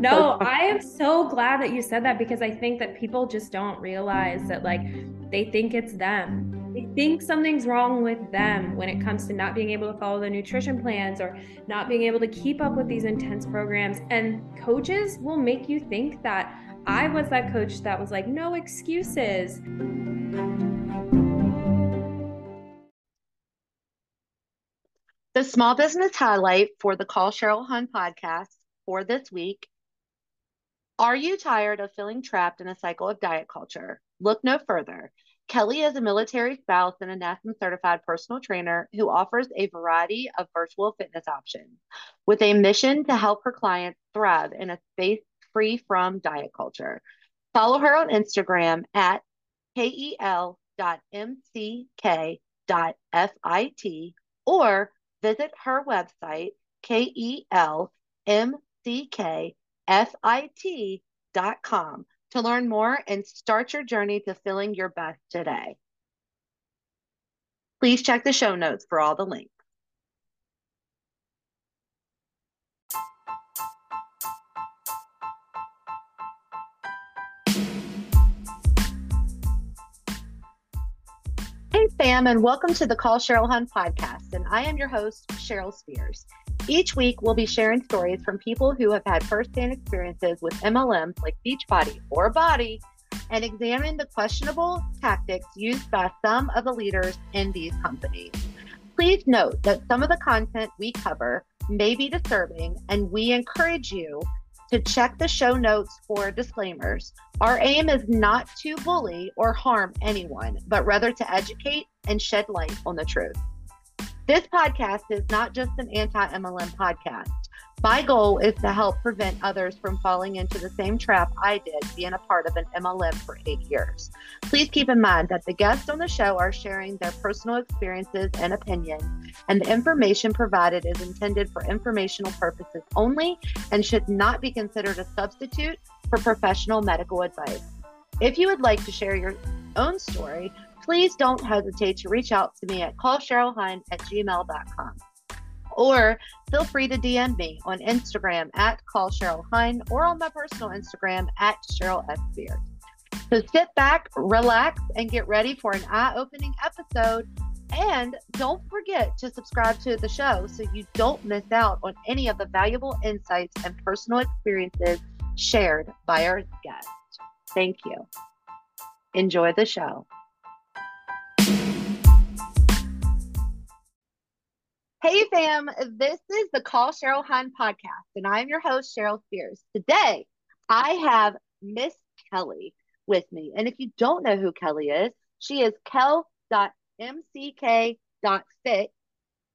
no, I am so glad that you said that because I think that people just don't realize that, like, they think it's them. They think something's wrong with them when it comes to not being able to follow the nutrition plans or not being able to keep up with these intense programs. And coaches will make you think that I was that coach that was like, no excuses. The small business highlight for the Call Cheryl Hun podcast for this week. Are you tired of feeling trapped in a cycle of diet culture? Look no further. Kellie is a military spouse and a NASM certified personal trainer who offers a variety of virtual fitness options with a mission to help her clients thrive in a space free from diet culture. Follow her on Instagram at kel.mck.fit or visit her website, kelmckfit.com, to learn more and start your journey to feeling your best today. Please check the show notes for all the links. Hey, fam, and welcome to the Call Cheryl Hun podcast. And I am your host, Cheryl Spears. Each week, we'll be sharing stories from people who have had firsthand experiences with MLMs like Beachbody or Body and examine the questionable tactics used by some of the leaders in these companies. Please note that some of the content we cover may be disturbing, and we encourage you to check the show notes for disclaimers. Our aim is not to bully or harm anyone, but rather to educate and shed light on the truth. This podcast is not just an anti MLM podcast. My goal is to help prevent others from falling into the same trap I did being a part of an MLM for eight years. Please keep in mind that the guests on the show are sharing their personal experiences and opinions, and the information provided is intended for informational purposes only and should not be considered a substitute for professional medical advice. If you would like to share your own story, please don't hesitate to reach out to me at callcherylhun at gmail.com or feel free to DM me on Instagram at Call Hun or on my personal Instagram at Cheryl S. Spears. So sit back, relax, and get ready for an eye opening episode. And don't forget to subscribe to the show so you don't miss out on any of the valuable insights and personal experiences shared by our guests. Thank you. Enjoy the show. Hey, fam, this is the Call Cheryl Hun podcast, and I'm your host, Cheryl Spears. Today, I have Miss Kellie with me. And if you don't know who Kellie is, she is kel.mck.fit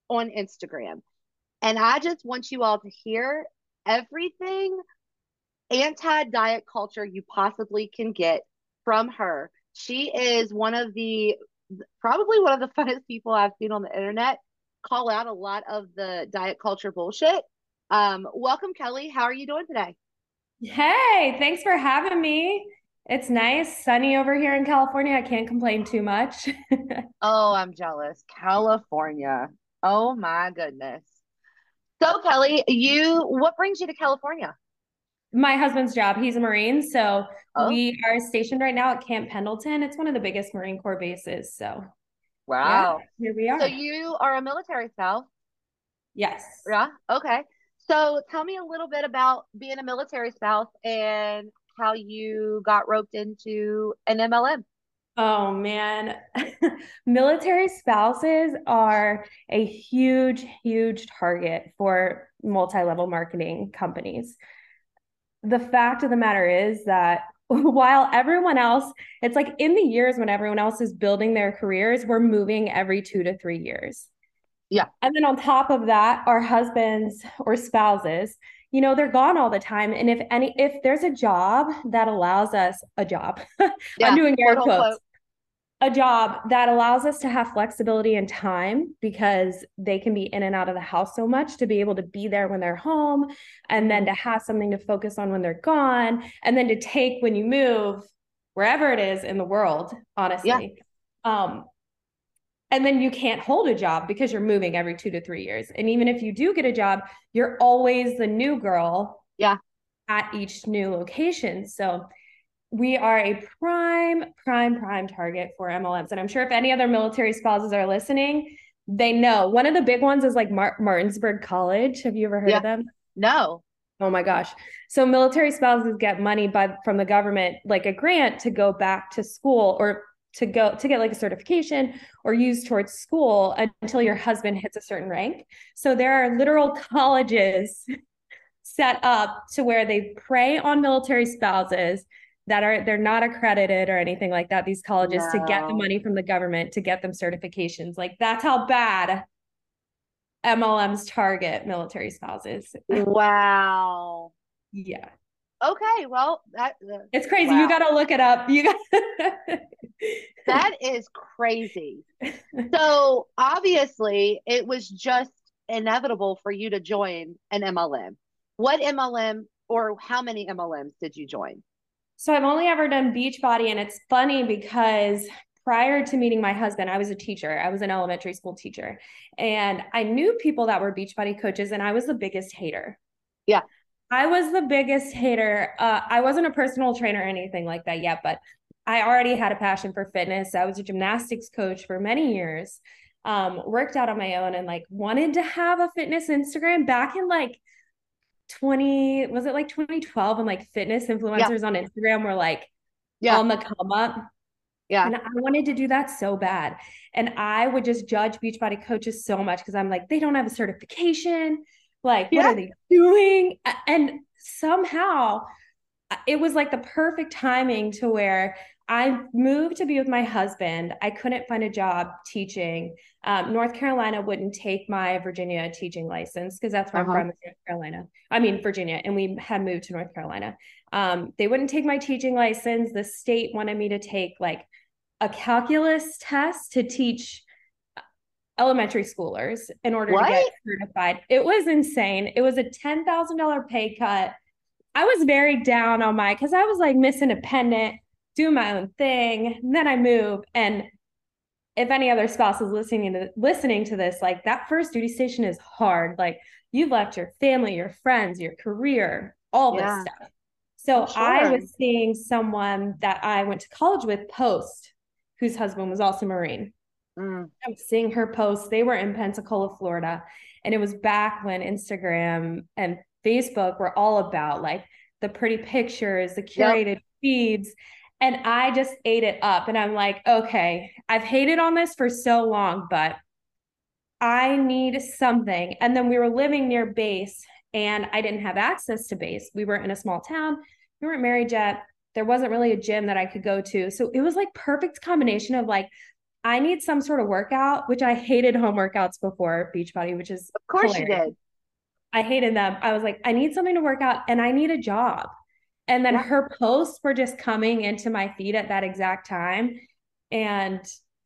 on Instagram. And I just want you all to hear everything anti diet culture you possibly can get from her. She is one of the probably one of the funnest people I've seen on the internet call out a lot of the diet culture bullshit. Um, welcome, Kellie. How are you doing today? Hey, thanks for having me. It's nice, sunny over here in California. I can't complain too much. oh, I'm jealous. California. Oh my goodness. So, Kellie, you what brings you to California? My husband's job. He's a Marine. So oh. we are stationed right now at Camp Pendleton. It's one of the biggest Marine Corps bases. So Wow. Yeah, here we are. So you are a military spouse? Yes. Yeah. Okay. So tell me a little bit about being a military spouse and how you got roped into an MLM. Oh man, military spouses are a huge, huge target for multi level marketing companies. The fact of the matter is that while everyone else, it's like in the years when everyone else is building their careers, we're moving every two to three years. Yeah. And then on top of that, our husbands or spouses, you know, they're gone all the time. And if any, if there's a job that allows us a job, yeah, I'm doing air quotes, a job that allows us to have flexibility and time because they can be in and out of the house so much to be able to be there when they're home and then to have something to focus on when they're gone and then to take when you move wherever it is in the world honestly yeah. um and then you can't hold a job because you're moving every 2 to 3 years and even if you do get a job you're always the new girl yeah at each new location. So we are a prime, prime, prime target for MLMs. And I'm sure if any other military spouses are listening, they know. One of the big ones is like Mar- Martinsburg College. Have you ever heard yeah. of them? No. Oh my gosh. So military spouses get money by from the government, like a grant to go back to school or to go to get like a certification or use towards school until your husband hits a certain rank. So there are literal colleges set up to where they prey on military spouses that are they're not accredited or anything like that these colleges no. to get the money from the government to get them certifications. Like that's how bad MLM's target military spouses wow. Yeah. Okay well that uh, it's crazy. Wow. you got to look it up. You got that is crazy. So obviously it was just inevitable for you to join an MLM what MLM or how many MLMs did you join so I've only ever done Beachbody, and it's funny because prior to meeting my husband, I was a teacher. I was an elementary school teacher, and I knew people that were Beachbody coaches, and I was the biggest hater. Yeah. I was the biggest hater. Uh, I wasn't a personal trainer or anything like that yet, but I already had a passion for fitness. I was a gymnastics coach for many years. Um, worked out on my own and like wanted to have a fitness Instagram back in like 20 was it like 2012 and like fitness influencers yeah. on Instagram were like yeah. on the come up. Yeah. And I wanted to do that so bad. And I would just judge Beachbody coaches so much because I'm like, they don't have a certification. Like, yeah. what are they doing? And somehow uh, it was like the perfect timing to where I moved to be with my husband. I couldn't find a job teaching. Um, North Carolina wouldn't take my Virginia teaching license because that's where uh-huh. I'm from, North Carolina. I mean, Virginia, and we had moved to North Carolina. Um, they wouldn't take my teaching license. The state wanted me to take like a calculus test to teach elementary schoolers in order what? to get certified. It was insane. It was a $10,000 pay cut. I was very down on my, because I was like Miss Independent do my own thing. And then I move. And if any other spouse is listening to listening to this, like that first duty station is hard. Like you've left your family, your friends, your career, all yeah. this stuff. So sure. I was seeing someone that I went to college with post, whose husband was also Marine. Mm. I was seeing her post. They were in Pensacola, Florida. And it was back when Instagram and Facebook were all about like the pretty pictures, the curated yep. feeds. And I just ate it up. And I'm like, okay, I've hated on this for so long, but I need something. And then we were living near base and I didn't have access to base. We were in a small town. We weren't married yet. There wasn't really a gym that I could go to. So it was like perfect combination of like, I need some sort of workout, which I hated home workouts before Beachbody, which is of course hilarious. you did. I hated them. I was like, I need something to work out and I need a job. And then yeah. her posts were just coming into my feed at that exact time. And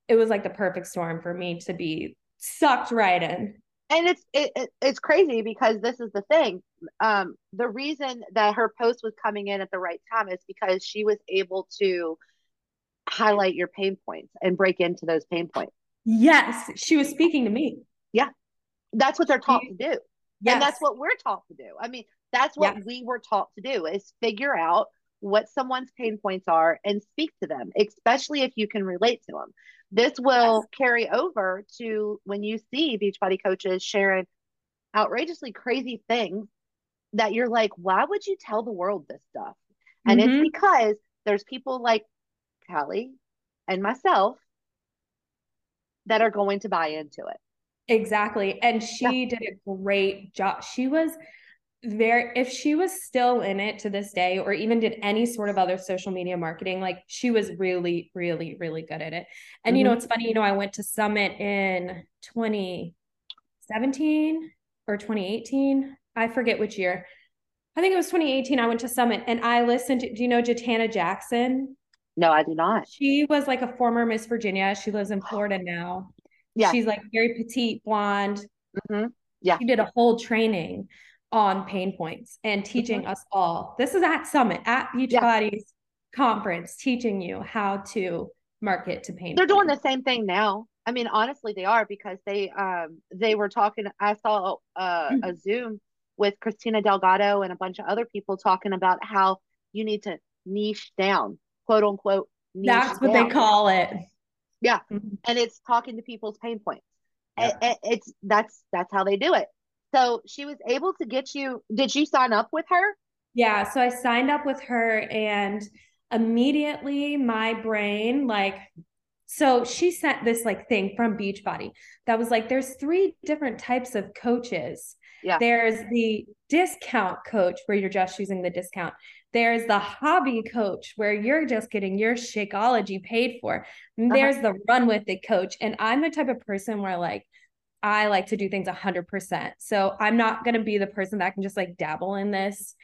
it was like the perfect storm for me to be sucked right in. And it's it, it, it's crazy because this is the thing. Um, the reason that her post was coming in at the right time is because she was able to highlight your pain points and break into those pain points. Yes, she was speaking to me. Yeah, that's what they're taught to do. Yes. And that's what we're taught to do. I mean, that's what we were taught to do is figure out what someone's pain points are and speak to them, especially if you can relate to them. This will yes. carry over to when you see Beachbody coaches sharing outrageously crazy things that you're like, why would you tell the world this stuff? And mm-hmm. it's because there's people like Kellie and myself that are going to buy into it. Exactly. And she yeah. did a great job. She was very if she was still in it to this day or even did any sort of other social media marketing like she was really really really good at it. And mm-hmm. you know mm-hmm. it's funny you know i went to summit in 2017 or 2018 i forget which year. I think it was 2018 i went to summit and i listened to do you know jatana jackson? No i do not. She was like a former miss virginia. She lives in florida now. Yeah. She's like very petite blonde. Mm-hmm. yeah. She did a whole training on pain points and teaching mm-hmm. us all. This is at Summit, at Beachbody's yeah. conference, teaching you how to market to pain. They're points. doing the same thing now. I mean, honestly, they are because they um they were talking. I saw uh, mm-hmm. a Zoom with Christina Delgado and a bunch of other people talking about how you need to niche down, quote unquote. That's what down. they call it. Yeah. Mm-hmm. And it's talking to people's pain points. Yeah. It, it's that's that's how they do it. So she was able to get you. Did you sign up with her? Yeah. So I signed up with her and immediately my brain like so she sent this like thing from Beachbody that was like, there's three different types of coaches. Yeah. There's the discount coach where you're just using the discount. There's the hobby coach where you're just getting your Shakeology paid for. And uh-huh. there's uh-huh. the run with it coach. And I'm the type of person where like I like to do things 100%. So I'm not going to be the person that can just like dabble in this.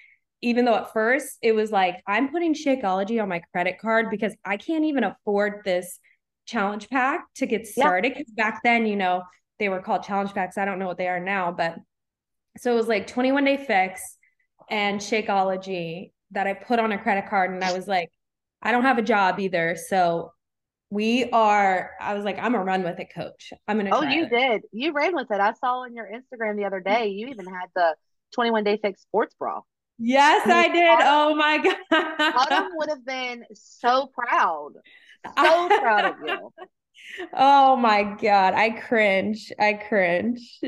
Even though at first it was like, I'm putting Shakeology on my credit card because I can't even afford this challenge pack to get started. Because yeah. back then, you know, they were called challenge packs. I don't know what they are now, but so it was like 21 day fix and Shakeology that I put on a credit card. And I was like, I don't have a job either. So we are, I was like, I'm a run with it coach. I'm going to. Oh, you it. did. You ran with it. I saw on your Instagram the other mm-hmm. day, you even had the 21 day fix sports bra. Yes, I did. Autumn, oh my God. Autumn would have been so proud. So proud of you. Oh my god, I cringe. I cringe.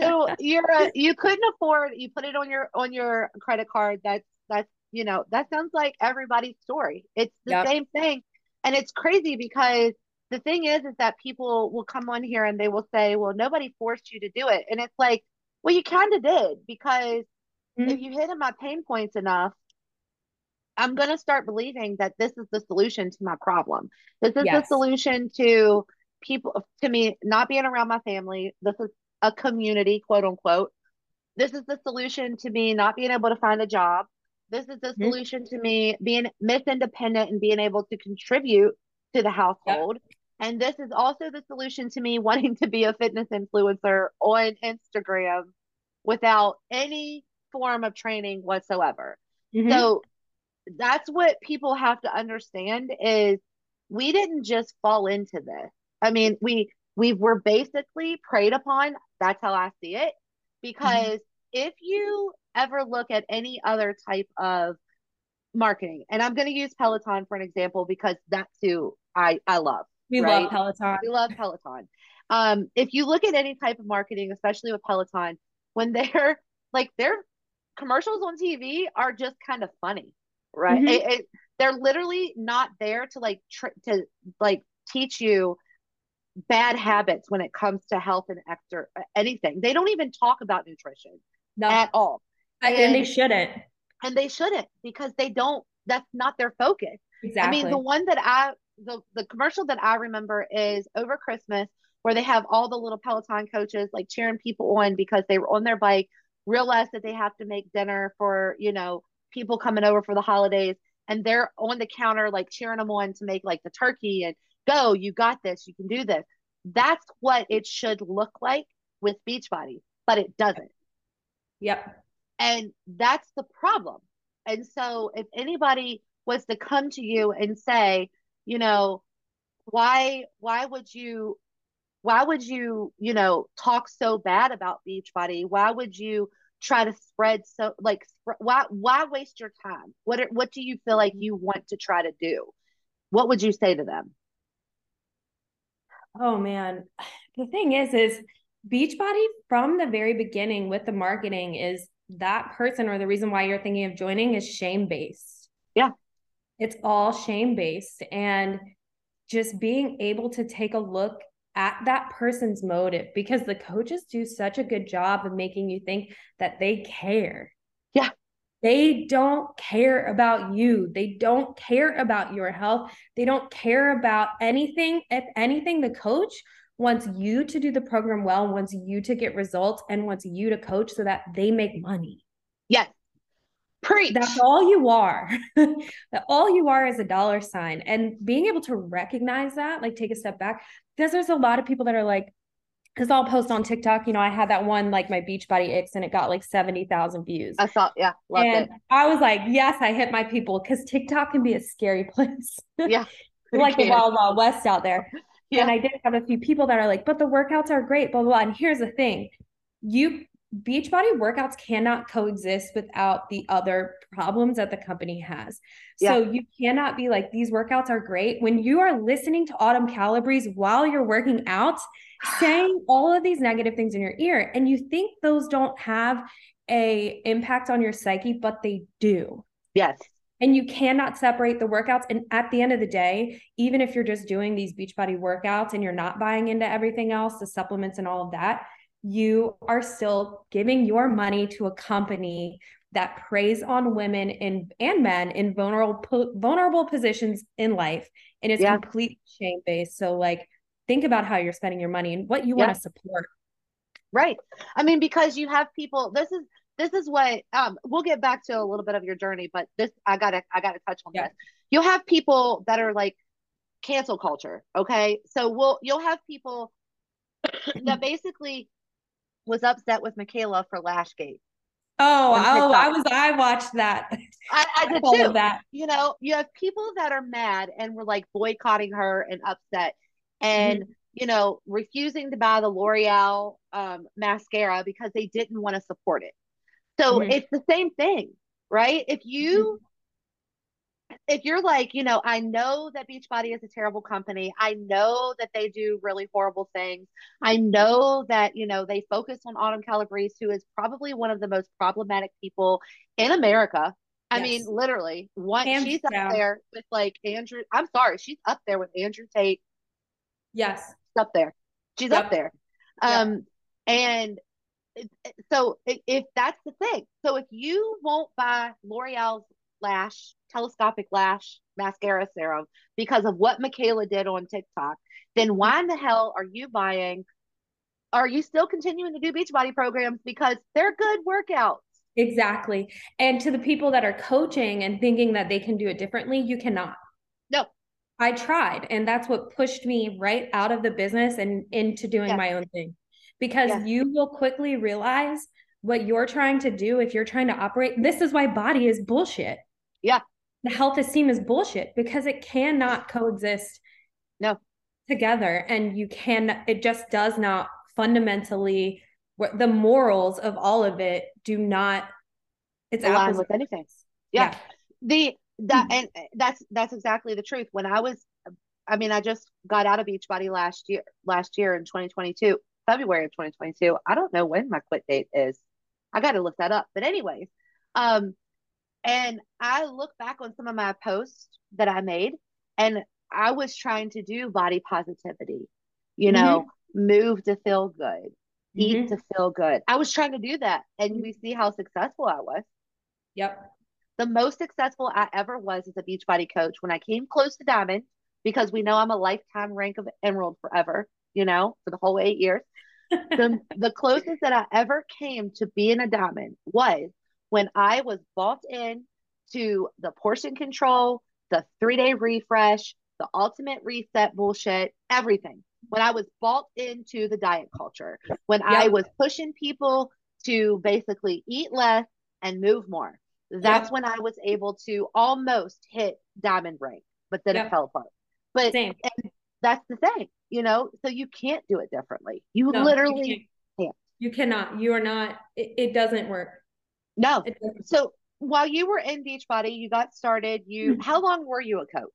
so you're a, you couldn't afford you put it on your on your credit card. That's that's you know, that sounds like everybody's story. It's the yep. same thing. And it's crazy because the thing is is that people will come on here and they will say, Well, nobody forced you to do it. And it's like, well, you kind of did because mm-hmm. if you hit on my pain points enough, I'm going to start believing that this is the solution to my problem. This is yes. the solution to people, to me, not being around my family. This is a community, quote unquote. This is the solution to me not being able to find a job. This is the mm-hmm. solution to me being Miss Independent and being able to contribute to the household. Yep. And this is also the solution to me wanting to be a fitness influencer on Instagram without any form of training whatsoever. Mm-hmm. So that's what people have to understand is we didn't just fall into this. I mean, we we were basically preyed upon. That's how I see it. Because mm-hmm. If you ever look at any other type of marketing, and I'm going to use Peloton for an example because that's who I I love. We right? love Peloton. We love Peloton. Um, if you look at any type of marketing, especially with Peloton, when they're like their commercials on TV are just kind of funny right? Mm-hmm. It, it, they're literally not there to like tr- to like teach you bad habits when it comes to health and extra anything. They don't even talk about nutrition no. at all, and, and they shouldn't. And they shouldn't because they don't. That's not their focus. Exactly. I mean, the one that I the the commercial that I remember is over Christmas where they have all the little Peloton coaches like cheering people on because they were on their bike, realized that they have to make dinner for you know people coming over for the holidays and they're on the counter like cheering them on to make like the turkey and go you got this you can do this that's what it should look like with beachbody but it doesn't yep. And that's the problem. And so if anybody was to come to you and say you know why why would you why would you you know talk so bad about beachbody? Why would you try to spread so like why why waste your time? What are, what do you feel like you want to try to do? What would you say to them? Oh man. The thing is is beachbody from the very beginning with the marketing is that person or the reason why you're thinking of joining is shame based yeah it's all shame based and just being able to take a look at that person's motive because the coaches do such a good job of making you think that they care. Yeah. They don't care about you. They don't care about your health. They don't care about anything. If anything, the coach wants you to do the program well, wants you to get results, and wants you to coach so that they make money. Yes. Preach. That's all you are. that all you are is a dollar sign. And being able to recognize that, like take a step back, because there's a lot of people that are like, because I'll post on TikTok, you know, I had that one like my Beachbody X and it got like 70,000 views. I saw, yeah, and it. I was like, yes, I hit my people because TikTok can be a scary place. Yeah. like the wild, wild west out there. Yeah. And I did have a few people that are like, but the workouts are great, blah, blah, blah. And here's the thing you Beachbody workouts cannot coexist without the other problems that the company has. Yeah. So you cannot be like, these workouts are great. When you are listening to Autumn Calabrese while you're working out, saying all of these negative things in your ear, and you think those don't have a impact on your psyche, but they do. Yes. And you cannot separate the workouts. And at the end of the day, even if you're just doing these Beachbody workouts and you're not buying into everything else, the supplements and all of that, you are still giving your money to a company that preys on women in, and men in vulnerable vulnerable positions in life and it's yeah. completely shame based so like think about how you're spending your money and what you yeah. want to support right i mean because you have people this is this is what um we'll get back to a little bit of your journey but this i gotta i gotta touch on yeah. this you'll have people that are like cancel culture okay so we'll you'll have people that basically was upset with Mikayla for Lashgate. Oh, oh, I was I watched that. I, I did too. That you know, you have people that are mad and were like boycotting her and upset, and mm-hmm. you know, refusing to buy the L'Oreal um, mascara because they didn't want to support it. So mm-hmm. it's the same thing, right? If you mm-hmm if you're like, you know, I know that Beachbody is a terrible company. I know that they do really horrible things. I know that, you know, they focus on Autumn Calabrese, who is probably one of the most problematic people in America. I yes. mean, literally, one Hands she's down. up there with like Andrew. I'm sorry, she's up there with Andrew Tate. Yes. She's up there. She's yep. up there. Um, yep. and so if that's the thing, so if you won't buy L'Oreal's lash, telescopic lash mascara serum because of what Mikayla did on TikTok, then why in the hell are you buying? Are you still continuing to do Beachbody programs because they're good workouts? Exactly. And to the people that are coaching and thinking that they can do it differently, you cannot. No. I tried, and that's what pushed me right out of the business and into doing yes. my own thing. Because yes. you will quickly realize what you're trying to do if you're trying to operate. This is why body is bullshit. Yeah the health esteem is bullshit because it cannot coexist no together and you can it just does not fundamentally the morals of all of it do not it's align with anything yeah. yeah. the that hmm. and that's that's exactly the truth when i was i mean i just got out of beachbody last year last year in 2022 february of 2022 i don't know when my quit date is i got to look that up but anyways um and I look back on some of my posts that I made, and I was trying to do body positivity, you know, mm-hmm. move to feel good, mm-hmm. eat to feel good. I was trying to do that. And mm-hmm. we see how successful I was. Yep. The most successful I ever was as a Beachbody coach when I came close to Diamond, because we know I'm a lifetime rank of Emerald forever, you know, for the whole eight years. the, the closest that I ever came to being a diamond was when I was bought in to the portion control, the three day refresh, the ultimate reset bullshit, everything. When I was bought into the diet culture, when yep. I was pushing people to basically eat less and move more, that's yep. when I was able to almost hit diamond rank, but then yep. it fell apart. But that's the thing, you know, so you can't do it differently. You no, literally you can't. You cannot. You are not, it, it doesn't work. No. So while you were in Beachbody, you got started. You mm-hmm. how long were you a coach?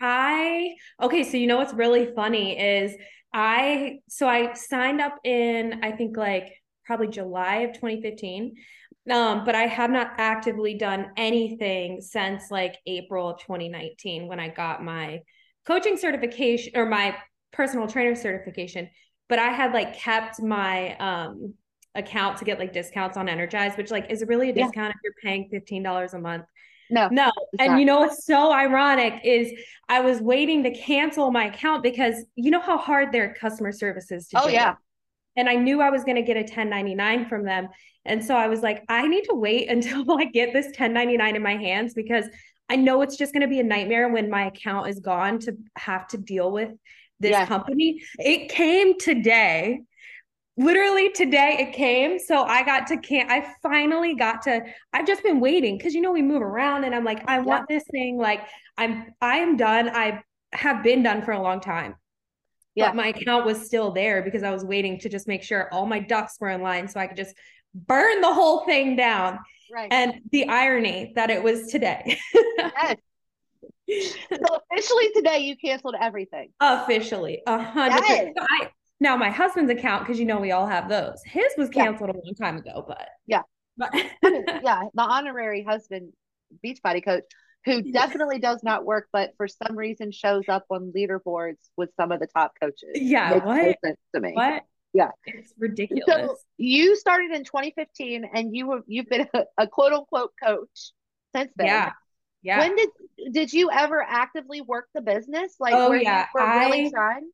I okay, so you know what's really funny is I so I signed up in I think like probably July of 2015. Um, but I have not actively done anything since like April of 2019 when I got my coaching certification or my personal trainer certification. But I had like kept my um account to get like discounts on Energize, which like is really a discount yeah. if you're paying $15 a month. No. No. And not. you know what's so ironic is I was waiting to cancel my account because you know how hard their customer service is to Oh do. yeah. And I knew I was going to get a 1099 from them. And so I was like, I need to wait until I get this 1099 in my hands because I know it's just going to be a nightmare when my account is gone to have to deal with this yeah. company. It came today literally today it came so i got to can i finally got to i've just been waiting because you know we move around and i'm like i want this thing like i'm i'm done i have been done for a long time yeah but my account was still there because i was waiting to just make sure all my ducks were in line so i could just burn the whole thing down. Right. And the irony that it was today. yes. So officially today you canceled everything. Officially. A hundred now my husband's account, because you know we all have those. His was canceled yeah. a long time ago, but yeah. But yeah, the honorary husband Beachbody coach who definitely does not work, but for some reason shows up on leaderboards with some of the top coaches. Yeah, Makes what? No to me. What? Yeah, it's ridiculous. So you started in 2015, and you were you've been a, a quote unquote coach since then. Yeah, yeah. When did did you ever actively work the business? Like, oh yeah, I, really trying?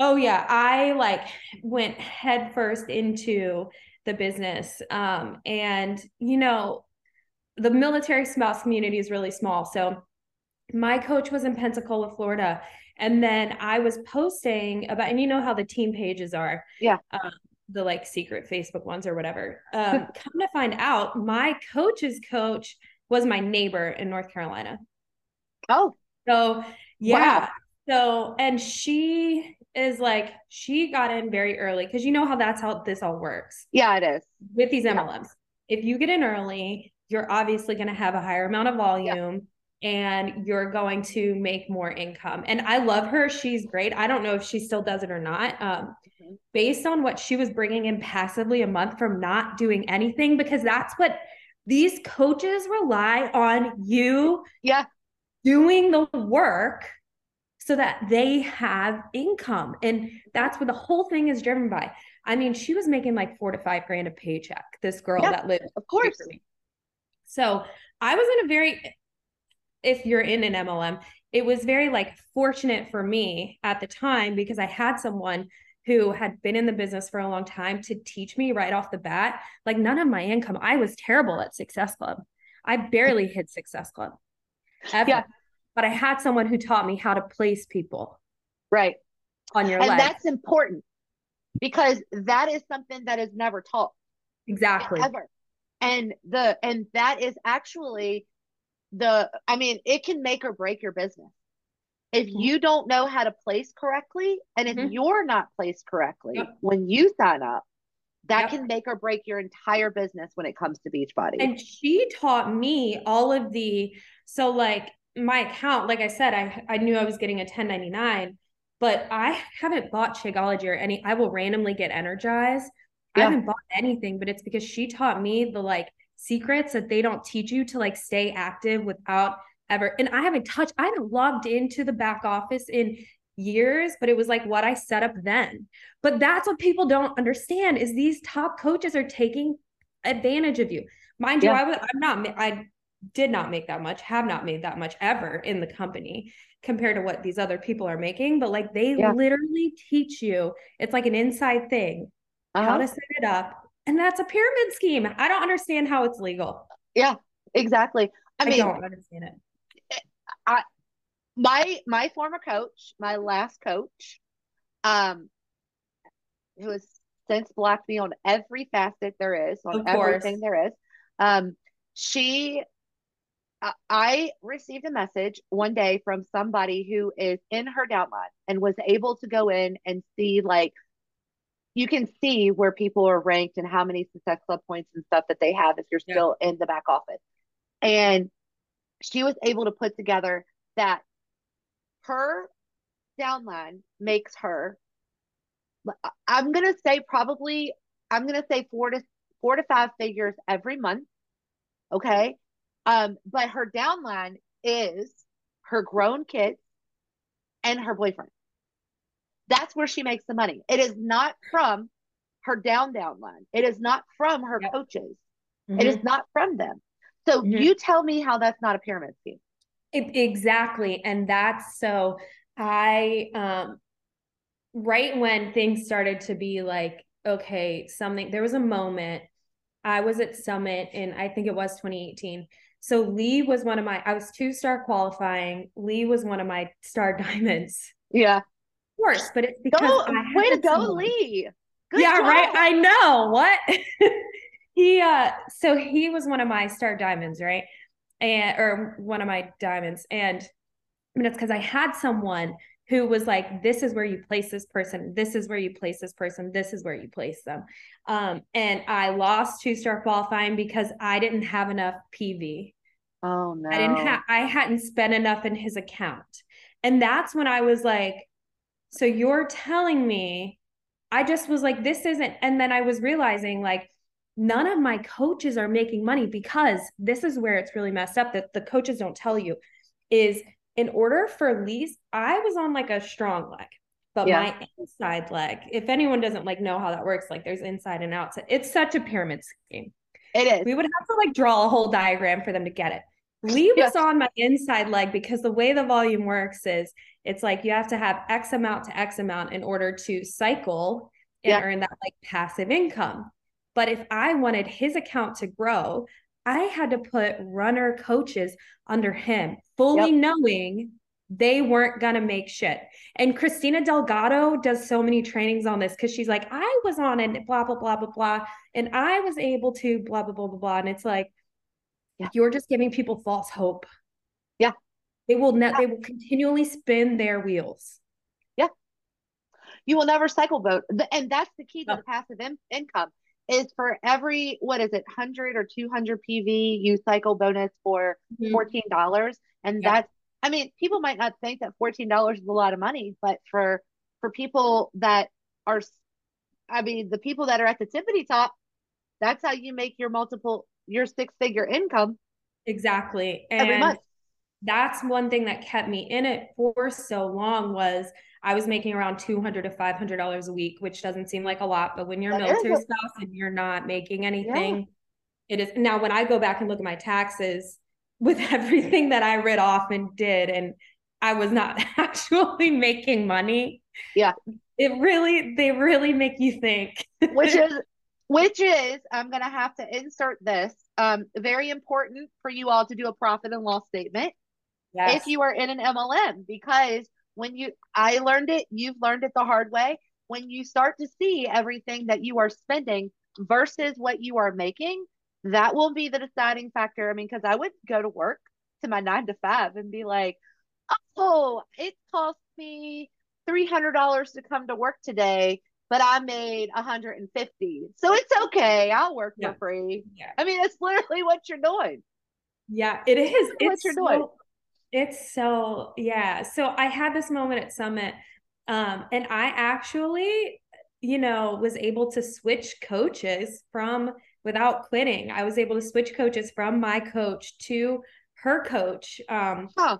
Oh yeah, I like went headfirst into the business, um, and you know the military spouse community is really small. So my coach was in Pensacola, Florida. And then I was posting about, and you know how the team pages are. Yeah. Um, the like secret Facebook ones or whatever. Um, come to find out, my coach's coach was my neighbor in North Carolina. Oh. So yeah. Wow. So, and she is like, she got in very early because you know how that's how this all works. Yeah, it is. With these MLMs. Yeah. If you get in early, you're obviously going to have a higher amount of volume yeah. and you're going to make more income. And I love her. She's great. I don't know if she still does it or not. Um, mm-hmm. Based on what she was bringing in passively a month from not doing anything, because that's what these coaches rely on you yeah. doing the work so that they have income. And that's what the whole thing is driven by. I mean, she was making like four to five grand a paycheck, this girl yeah, that lived. Of course. So I was in a very, if you're in an MLM, it was very like fortunate for me at the time because I had someone who had been in the business for a long time to teach me right off the bat. Like none of my income, I was terrible at Success Club. I barely hit Success Club ever. Yeah. But I had someone who taught me how to place people. Right. On your left. and leg. that's important because that is something that is never taught. Exactly. Ever and the and that is actually the i mean it can make or break your business if you don't know how to place correctly and if mm-hmm. you're not placed correctly yep. when you sign up that yep. can make or break your entire business when it comes to beachbody and she taught me all of the so like my account like i said i i knew i was getting a 1099 but i haven't bought shakeology or any i will randomly get energized yeah. I haven't bought anything, but it's because she taught me the like secrets that they don't teach you to like stay active without ever. And I haven't touched, I haven't logged into the back office in years, but it was like what I set up then. But that's what people don't understand is these top coaches are taking advantage of you. Mind yeah. you, I was I'm not I did not make that much, have not made that much ever in the company compared to what these other people are making, but like they yeah. literally teach you. It's like an inside thing uh-huh. how to set it up. And that's a pyramid scheme. I don't understand how it's legal. Yeah, exactly. I, I mean, don't understand it. My my former coach, my last coach, um, who has since blocked me on every facet there is, on everything there is. Um, she I received a message one day from somebody who is in her downline and was able to go in and see like you can see where people are ranked and how many success club points and stuff that they have if you're yeah. still in the back office. And she was able to put together that her downline makes her I'm gonna say probably I'm gonna say four to four to five figures every month. Okay. Um, but her downline is her grown kids and her boyfriend. That's where she makes the money. It is not from her down down line. It is not from her yep. coaches. Mm-hmm. It is not from them. So mm-hmm. you tell me how that's not a pyramid scheme. It, exactly. And that's so I um right when things started to be like okay, something there was a moment I was at Summit and I think it was 2018. So Lee was one of my I was two star qualifying. Lee was one of my star diamonds. Yeah Of course, but it's because go, way to go, Lee. Good yeah, job. right. I know what he uh so he was one of my star diamonds, right? And or one of my diamonds. And I mean it's because I had someone who was like, this is where you place this person, this is where you place this person, this is where you place them. Um, and I lost two star qualifying because I didn't have enough PV. Oh no. I didn't have I hadn't spent enough in his account. And that's when I was like, so you're telling me I just was like, this isn't, and then I was realizing like none of my coaches are making money because this is where it's really messed up that the coaches don't tell you is in order for least I was on like a strong leg, but yeah. my inside leg, if anyone doesn't like know how that works, like there's inside and outside. It's such a pyramid scheme. It is. We would have to like draw a whole diagram for them to get it. Lee was yes. on my inside leg because the way the volume works is it's like you have to have X amount to X amount in order to cycle and yeah. earn that like passive income. But if I wanted his account to grow, I had to put runner coaches under him, fully yep. knowing they weren't going to make shit. And Christina Delgado does so many trainings on this because she's like, I was on it, blah, blah, blah, blah, blah. And I was able to blah, blah, blah, blah, blah. And it's like, yeah. you're just giving people false hope. Yeah. They will ne- yeah. they will continually spin their wheels. Yeah. You will never cycle vote. And that's the key to no. the passive in- income is for every what is it 100 or 200 pv you cycle bonus for mm-hmm. $14 and yeah. that's i mean people might not think that $14 is a lot of money but for for people that are i mean the people that are at the tippity top that's how you make your multiple your six figure income exactly and every month that's one thing that kept me in it for so long was I was making around 200 to 500 dollars a week, which doesn't seem like a lot, but when you're a military spouse and you're not making anything, yeah. it is now when I go back and look at my taxes with everything that I read off and did and I was not actually making money. Yeah. It really they really make you think. which is which is I'm going to have to insert this um very important for you all to do a profit and loss statement yes. if you are in an MLM because when you I learned it, you've learned it the hard way. When you start to see everything that you are spending versus what you are making, that will be the deciding factor. I mean, because I would go to work to my nine to five and be like, oh, it cost me three hundred dollars to come to work today, but I made a hundred and fifty. So it's okay. I'll work yeah. for free. Yeah. I mean, it's literally what you're doing. Yeah, it is. It's, it's what you're so, doing. It's so, yeah. So I had this moment at Summit, um, and I actually, you know, was able to switch coaches from without quitting. I was able to switch coaches from my coach to her coach, um, huh.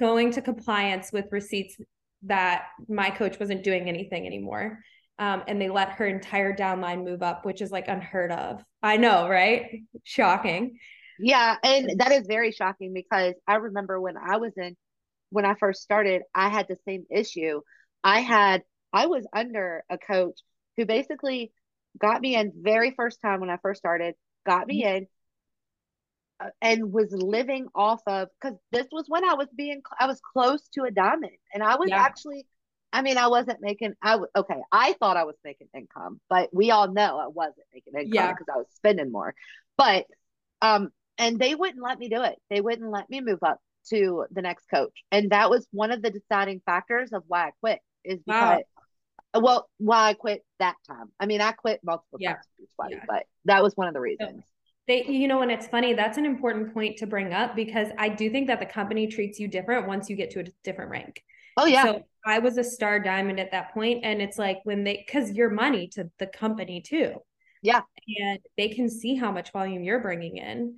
going to compliance with receipts that my coach wasn't doing anything anymore. Um, and they let her entire downline move up, which is like unheard of. I know, right? Shocking. Yeah, and that is very shocking because I remember when I was in when I first started, I had the same issue. I had I was under a coach who basically got me in very first time when I first started, got me mm-hmm. in uh, and was living off of cuz this was when I was being I was close to a diamond and I was yeah. actually I mean, I wasn't making. I okay. I thought I was making income, but we all know I wasn't making income because I was spending more. But um, and they wouldn't let me do it. They wouldn't let me move up to the next coach. And that was one of the deciding factors of why I quit is because wow. well, why I quit that time. I mean, I quit multiple yeah. times, yeah. but that was one of the reasons. They, you know, and it's funny, that's an important point to bring up because I do think that the company treats you different once you get to a different rank. Oh yeah. So I was a star diamond at that point, and it's like when they because you're money to the company too. Yeah. And they can see how much volume you're bringing in.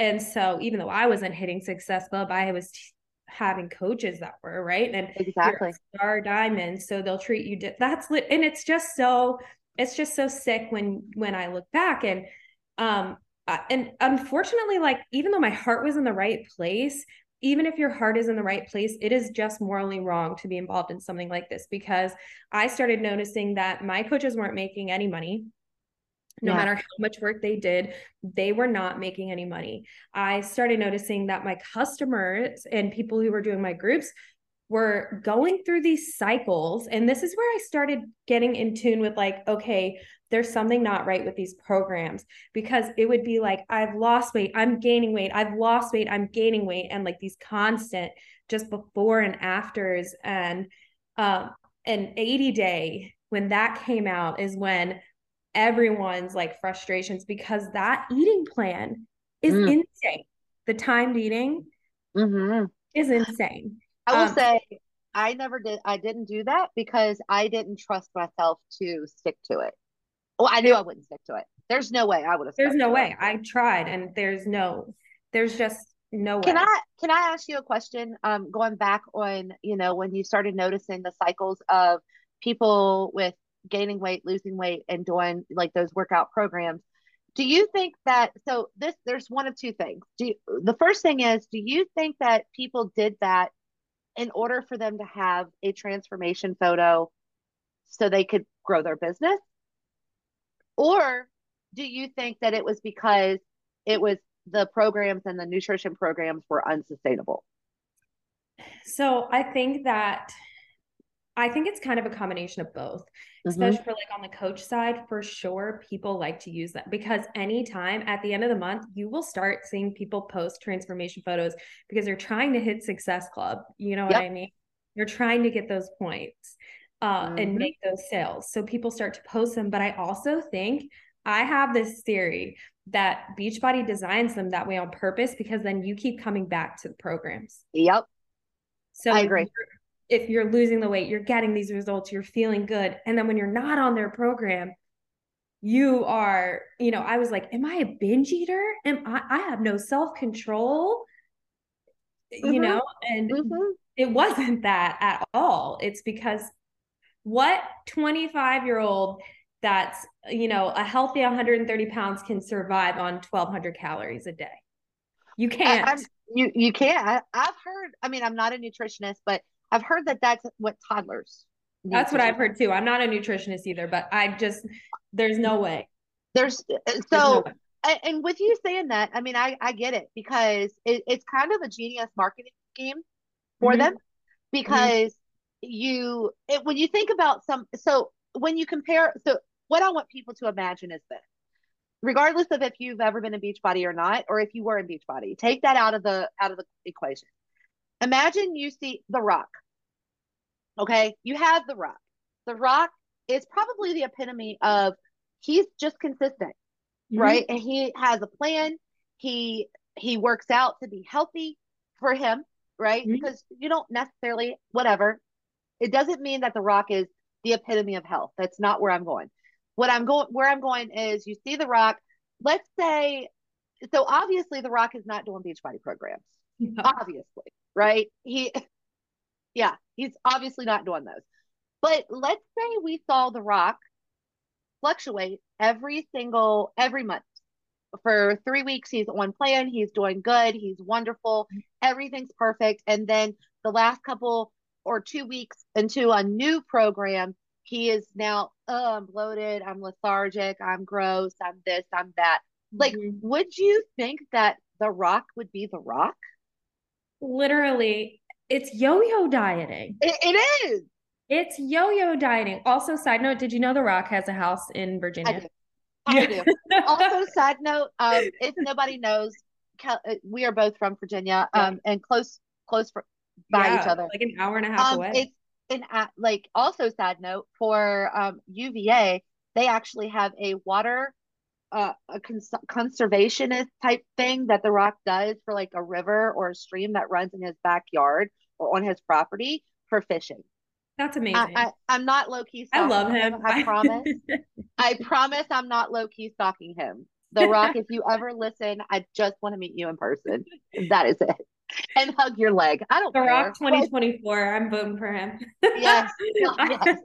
And so even though I wasn't hitting success club, I was t- having coaches that were right? And exactly. star diamonds so they'll treat you di- that's lit and it's just so it's just so sick when when i look back and um uh, and unfortunately like even though my heart was in the right place even if your heart is in the right place it is just morally wrong to be involved in something like this because i started noticing that my coaches weren't making any money no yeah. matter how much work they did, they were not making any money. I started noticing that my customers and people who were doing my groups were going through these cycles. And this is where I started getting in tune with like, okay, there's something not right with these programs because it would be like I've lost weight, I'm gaining weight, I've lost weight, I'm gaining weight and like these constant just before and afters and um an 80 day when that came out is when everyone's like frustrations because that eating plan is mm. insane. The timed eating mm-hmm. is insane. I will um, say I never did I didn't do that because I didn't trust myself to stick to it. Well, I knew I wouldn't stick to it. There's no way I would have. There's no way. It. I tried, and there's no. There's just no way. Can I can I ask you a question? Um, going back on you know when you started noticing the cycles of people with gaining weight, losing weight, and doing like those workout programs. Do you think that so this there's one of two things. Do you, the first thing is do you think that people did that in order for them to have a transformation photo so they could grow their business? Or do you think that it was because it was the programs and the nutrition programs were unsustainable? So I think that I think it's kind of a combination of both, mm-hmm. especially for like on the coach side, for sure. People like to use that because anytime at the end of the month, you will start seeing people post transformation photos because they're trying to hit Success Club. You know what. I mean? You're trying to get those points uh, mm-hmm. and make those sales. So people start to post them. But I also think I have this theory that Beachbody designs them that way on purpose because then you keep coming back to the programs. Yep. So I agree. If you're losing the weight, you're getting these results, you're feeling good. And then when you're not on their program, you are, you know, I was like, am I a binge eater? Am I I have no self-control? Mm-hmm. You know, and mm-hmm. it wasn't that at all. It's because what 25 year old that's you know a healthy 130 pounds can survive on 1200 calories a day you can't I, you you can't I, i've heard i mean i'm not a nutritionist but i've heard that that's what toddlers that's what i've heard too. I'm not a nutritionist either but i just there's no way. There's uh, so there's no and with you saying that i mean i i get it because it, it's kind of a genius marketing scheme for mm-hmm. them because you it, when you think about some so when you compare so what i want people to imagine is this. Regardless of if you've ever been in beachbody or not or if you were in beachbody take that out of the out of the equation imagine you see the rock okay you have the rock the rock is probably the epitome of he's just consistent mm-hmm. right and he has a plan he he works out to be healthy for him right mm-hmm. because you don't necessarily whatever it doesn't mean that the rock is the epitome of health. That's not where I'm going. What I'm going where I'm going is you see the rock, let's say so obviously the rock is not doing beachbody programs. No. Obviously, right? He yeah, he's obviously not doing those. But let's say we saw the rock fluctuate every single every month for three weeks he's on plan he's doing good he's wonderful everything's perfect and then the last couple or two weeks into a new program, he is now, oh, I'm bloated, I'm lethargic, I'm gross, I'm this, I'm that. Like, mm-hmm. would you think that The Rock would be The Rock? Literally, it's yo yo dieting. It, it is. It's yo yo dieting. Also, side note, did you know The Rock has a house in Virginia? I do. I do. also, side note, um, if nobody knows, uh, we are both from Virginia um, and close close by yeah, each other. Like an hour and a half um, away. It's an like also side note for um, UVA, they actually have a water uh, a cons- conservationist type thing that the rock does for like a river or a stream that runs in his backyard or on his property for fishing. That's amazing. I, am not low key. I love him. him. I promise. I promise I'm not low key stalking him. The Rock, if you ever listen, I just want to meet you in person. That is it and hug your leg. I don't The care. Rock 2024. I'm voting for him. yes. yes.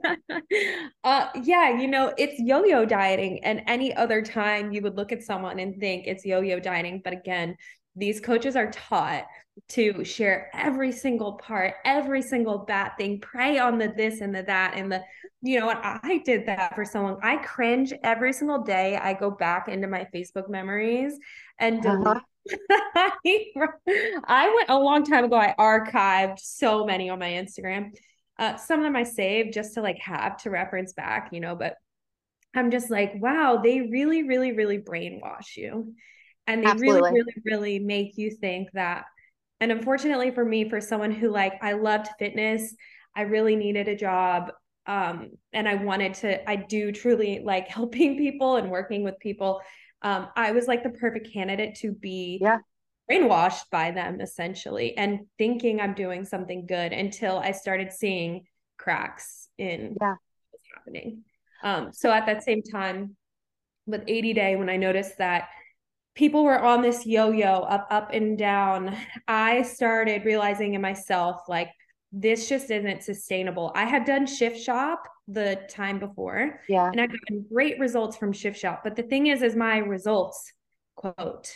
uh, yeah, you know, it's yo-yo dieting. And any other time you would look at someone and think it's yo-yo dieting. But again, these coaches are taught to share every single part, every single bad thing, prey on the this and the that and the, you know what? I did that for so long. I cringe every single day. I go back into my Facebook memories and uh-huh. delete uh-huh I went a long time ago. I archived so many on my Instagram. Uh, some of them I saved just to like have to reference back, you know, but I'm just like, wow, they really, really, really brainwash you. And they Absolutely. really, really, really make you think that. And unfortunately for me, for someone who like I loved fitness, I really needed a job. Um, and I wanted to, I do truly like helping people and working with people. Um, I was like the perfect candidate to be yeah. brainwashed by them essentially and thinking I'm doing something good until I started seeing cracks in yeah. what's happening. Um, so at that same time, with 80 Day, when I noticed that people were on this yo-yo up, up and down, I started realizing in myself, like, this just isn't sustainable. I had done Shift Shop the time before. Yeah. And I got great results from Shift Shop. But the thing is, is my results, quote,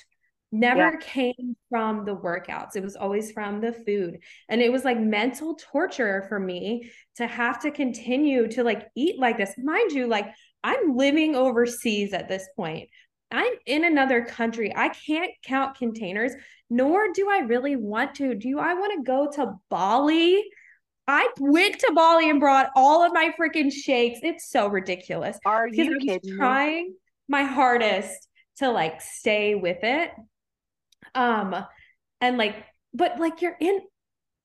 never yeah. came from the workouts. It was always from the food. And it was like mental torture for me to have to continue to like eat like this. Mind you, like I'm living overseas at this point. I'm in another country. I can't count containers, nor do I really want to. Do I want to go to Bali? I went to Bali and brought all of my freaking shakes. It's so ridiculous. Are you kidding? Trying my hardest to like stay with it um, and like, but like you're in,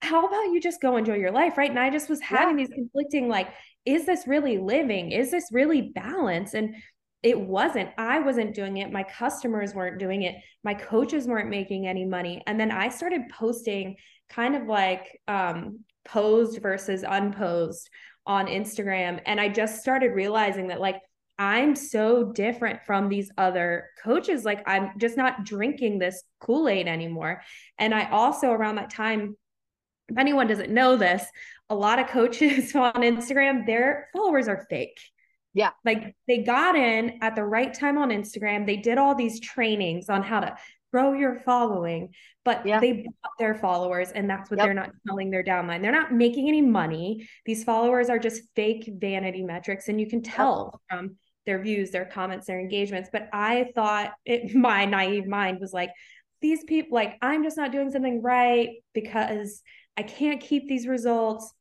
how about you just go enjoy your life? Right. And I just was having yeah. these conflicting, like, is this really living? Is this really balance? And it wasn't. I wasn't doing it. My customers weren't doing it. My coaches weren't making any money. And then I started posting kind of like um, posed versus unposed on Instagram. And I just started realizing that, like, I'm so different from these other coaches. Like, I'm just not drinking this Kool Aid anymore. And I also, around that time, if anyone doesn't know this, a lot of coaches on Instagram, their followers are fake. Yeah. Like they got in at the right time on Instagram. They did all these trainings on how to grow your following, but yeah. they bought their followers and that's what yep. they're not telling their downline. They're not making any money. These followers are just fake vanity metrics. And you can tell yep. from their views, their comments, their engagements. But I thought it, my naive mind was like, these people, like, I'm just not doing something right because I can't keep these results.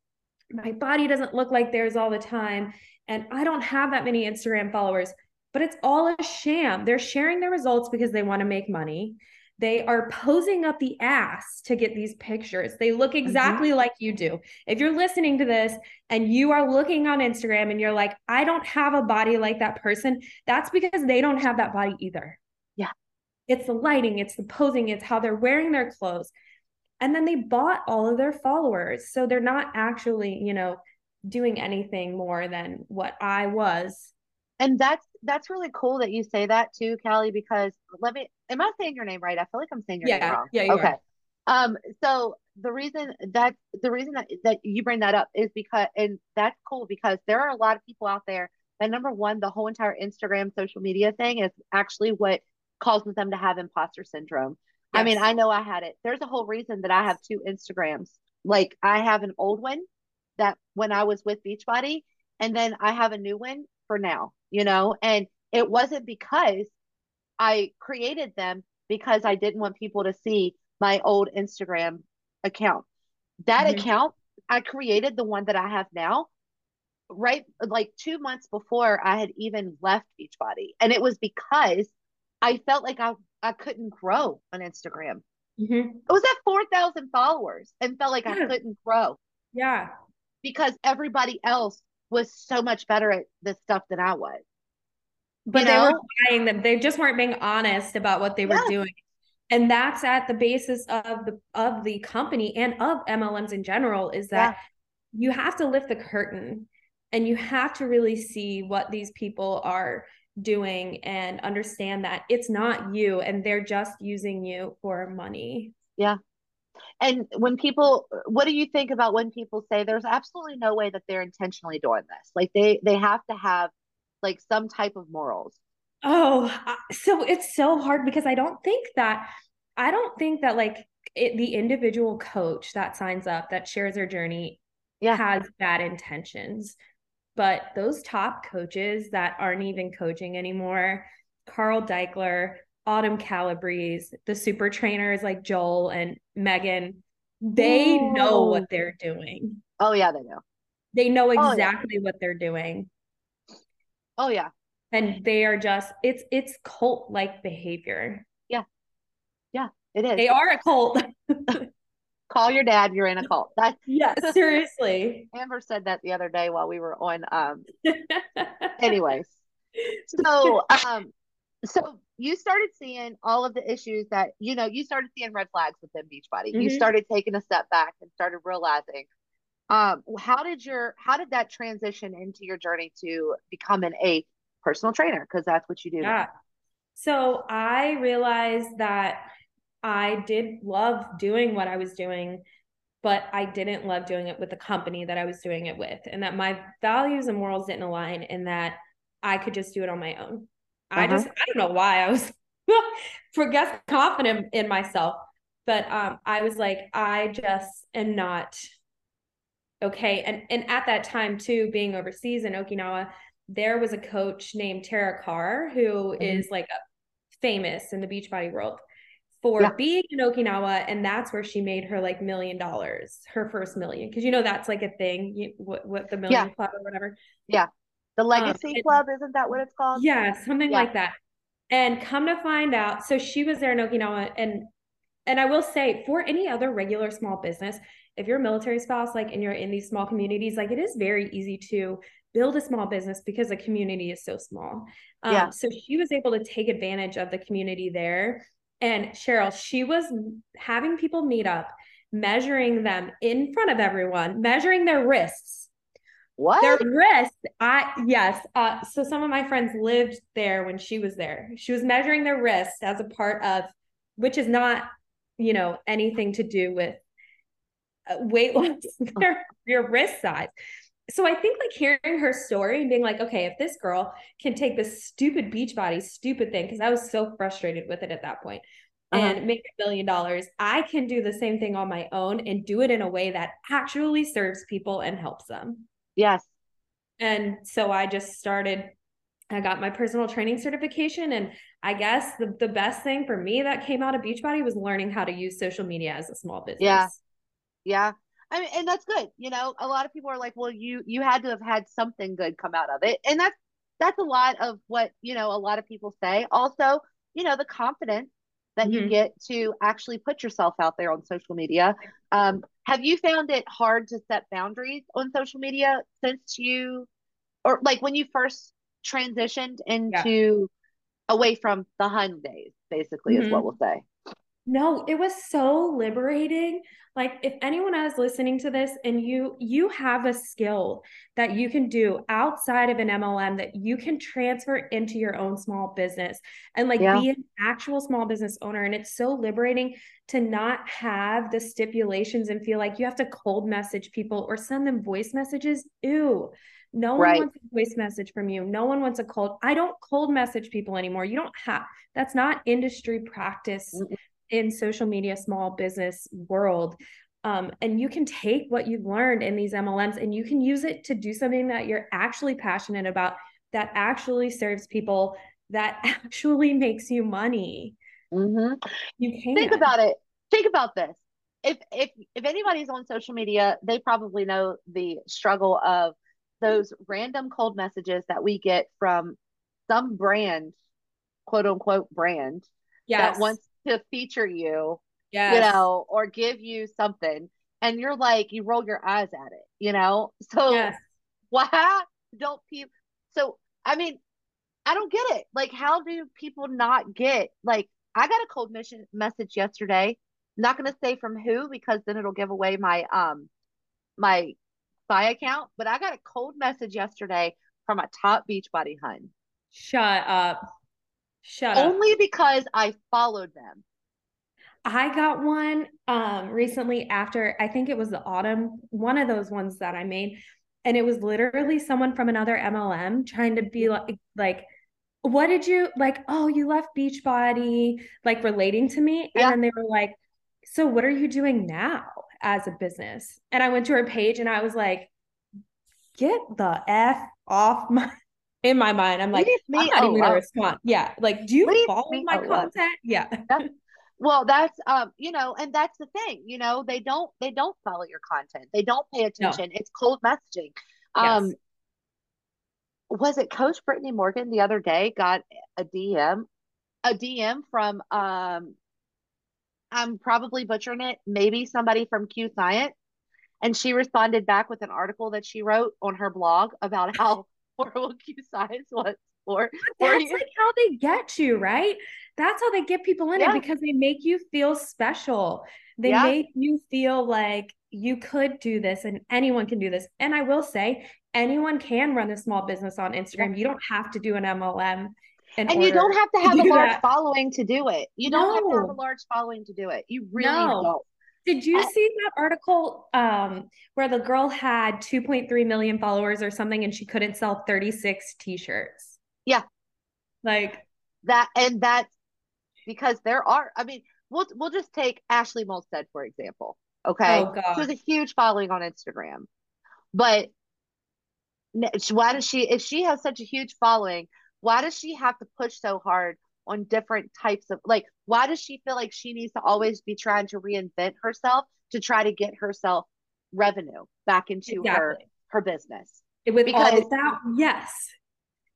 My body doesn't look like theirs all the time. And I don't have that many Instagram followers, but it's all a sham. They're sharing their results because they want to make money. They are posing up the ass to get these pictures. They look mm-hmm. exactly mm-hmm. like you do. If you're listening to this and you are looking on Instagram and you're like, I don't have a body like that person, that's because they don't have that body either. Yeah. It's the lighting, it's the posing, it's how they're wearing their clothes. And then they bought all of their followers. So they're not actually, you know, doing anything more than what I was. And that's that's really cool that you say that too, Callie, because let me am I saying your name right? I feel like I'm saying your yeah, name wrong. Yeah, okay. Are. Um, so the reason that the reason that, that you bring that up is because and that's cool because there are a lot of people out there that number one, the whole entire Instagram social media thing is actually what causes them to have imposter syndrome. Yes. I mean, I know I had it. There's a whole reason that I have two Instagrams. Like I have an old one that when I was with Beachbody, and then I have a new one for now, you know, and it wasn't because I created them because I didn't want people to see my old Instagram account. That mm-hmm. account, I created the one that I have now right like two months before I had even left Beachbody. And it was because I felt like I, I couldn't grow on Instagram. Mm-hmm. It was at 4,000 followers and felt like yeah. I couldn't grow. Yeah. Because everybody else was so much better at this stuff than I was. But you they know? were buying them. They just weren't being honest about what they were yes. doing. And that's at the basis of the of the company and of MLMs in general is that yeah. you have to lift the curtain and you have to really see what these people are doing and understand that it's not you and they're just using you for money. Yeah. And when people, what do you think about when people say there's absolutely no way that they're intentionally doing this? Like they they have to have like some type of morals. Oh, so it's so hard because I don't think that I don't think that like it, the individual coach that signs up that shares their journey yeah. has bad intentions. But those top coaches that aren't even coaching anymore, Carl Daikeler, Autumn Calabrese, the super trainers like Joel and Megan, they Ooh. know what they're doing. Oh yeah, they know. They know exactly oh, yeah. what they're doing. Oh yeah. And they are just it's it's cult like behavior. Yeah. Yeah, it is. They are a cult. Call your dad, you're in a cult. That's yeah, seriously. Amber said that the other day while we were on um anyways. So um so you started seeing all of the issues that you know you started seeing red flags within beachbody. Mm-hmm. you started taking a step back and started realizing um, how did your how did that transition into your journey to becoming a personal trainer? Because that's what you do yeah. So i realized that i did love doing what i was doing but i didn't love doing it with the company that i was doing it with and that my values and morals didn't align and that i could just do it on my own uh-huh. I just I don't know why I was forget confident in myself, but um I was like I just am not okay. And and at that time too, being overseas in Okinawa, there was a coach named Tara Carr who mm-hmm. is like famous in the beachbody world for yeah. being in Okinawa, and that's where she made her like million dollars, her first million, because you know that's like a thing. You, what what the million yeah. club or whatever. Yeah. The um, Legacy um, Club, isn't that what it's called? Yeah, something yeah. like that. And come to find out, so she was there in Okinawa, and and I will say for any other regular small business, if you're a military spouse, like and you're in these small communities, like it is very easy to build a small business because the community is so small. Um, yeah. So she was able to take advantage of the community there. And Cheryl, she was having people meet up, measuring them in front of everyone, measuring their wrists what? Their wrist. I yes. Uh, so some of my friends lived there when she was there. She was measuring their wrist as a part of, which is not, you know, anything to do with uh, weight loss. their your wrist size. So I think like hearing her story and being like, okay, if this girl can take this stupid Beachbody stupid thing, because I was so frustrated with it at that point, uh-huh. and make a million dollars, I can do the same thing on my own and do it in a way that actually serves people and helps them. Yes. And so I just started, I got my personal training certification. And I guess the, the best thing for me that came out of Beachbody was learning how to use social media as a small business. Yeah. Yeah. I mean, and that's good. You know, a lot of people are like, well, you, you had to have had something good come out of it. And that's, that's a lot of what, you know, a lot of people say. Also, you know, the confidence that mm-hmm. you get to actually put yourself out there on social media. Um, have you found it hard to set boundaries on social media since you, or like when you first transitioned into yeah. away from the hun days, basically, mm-hmm. is what we'll say? No, it was so liberating. Like if anyone is listening to this and you you have a skill that you can do outside of an MLM that you can transfer into your own small business and like yeah. be an actual small business owner and it's so liberating to not have the stipulations and feel like you have to cold message people or send them voice messages. Ew. No right. one wants a voice message from you. No one wants a cold. I don't cold message people anymore. You don't have that's not industry practice. Mm-hmm in social media small business world um, and you can take what you've learned in these mlms and you can use it to do something that you're actually passionate about that actually serves people that actually makes you money mm-hmm. you can think about it think about this if if if anybody's on social media they probably know the struggle of those random cold messages that we get from some brand quote unquote brand yes. that wants to feature you, yes. you know, or give you something. And you're like, you roll your eyes at it, you know? So yes. why don't people? So, I mean, I don't get it. Like, how do people not get, like, I got a cold mission message yesterday. not going to say from who because then it'll give away my, um, my spy account, but I got a cold message yesterday from a top Beachbody hun. Shut up. Shut Only up. because I followed them. I got one um recently after I think it was the autumn, one of those ones that I made. And it was literally someone from another MLM trying to be like like what did you like? Oh, you left Beachbody, like relating to me. Yeah. And then they were like, So what are you doing now as a business? And I went to her page and I was like, get the F off my in my mind, I'm like, me I'm not even gonna respond. Yeah. Like, do you Leave follow my content? Yeah. That's, well, that's um, you know, and that's the thing, you know, they don't they don't follow your content. They don't pay attention. No. It's cold messaging. Um was it Coach Brittany Morgan the other day got a DM, a DM from um I'm probably butchering it, maybe somebody from Q Science. And she responded back with an article that she wrote on her blog about how horrible Q Science was for. That's like how they get you, right? That's how they get people in yeah. it because they make you feel special. They yeah. make you feel like you could do this and anyone can do this. And I will say, anyone can run a small business on Instagram. You don't have to do an MLM. and you don't have to have a large that. following to do it. You don't no. have to have a large following to do it. You really no. don't. Did you see that article um, where the girl had 2.3 million followers or something and she couldn't sell 36 t-shirts? Yeah. Like that and that's because there are I mean, we'll we'll just take Ashley Molstead for example. Okay. Oh. She has a huge following on Instagram. But why does she if she has such a huge following, why does she have to push so hard on different types of like why does she feel like she needs to always be trying to reinvent herself to try to get herself revenue back into exactly. her her business? With because all that yes.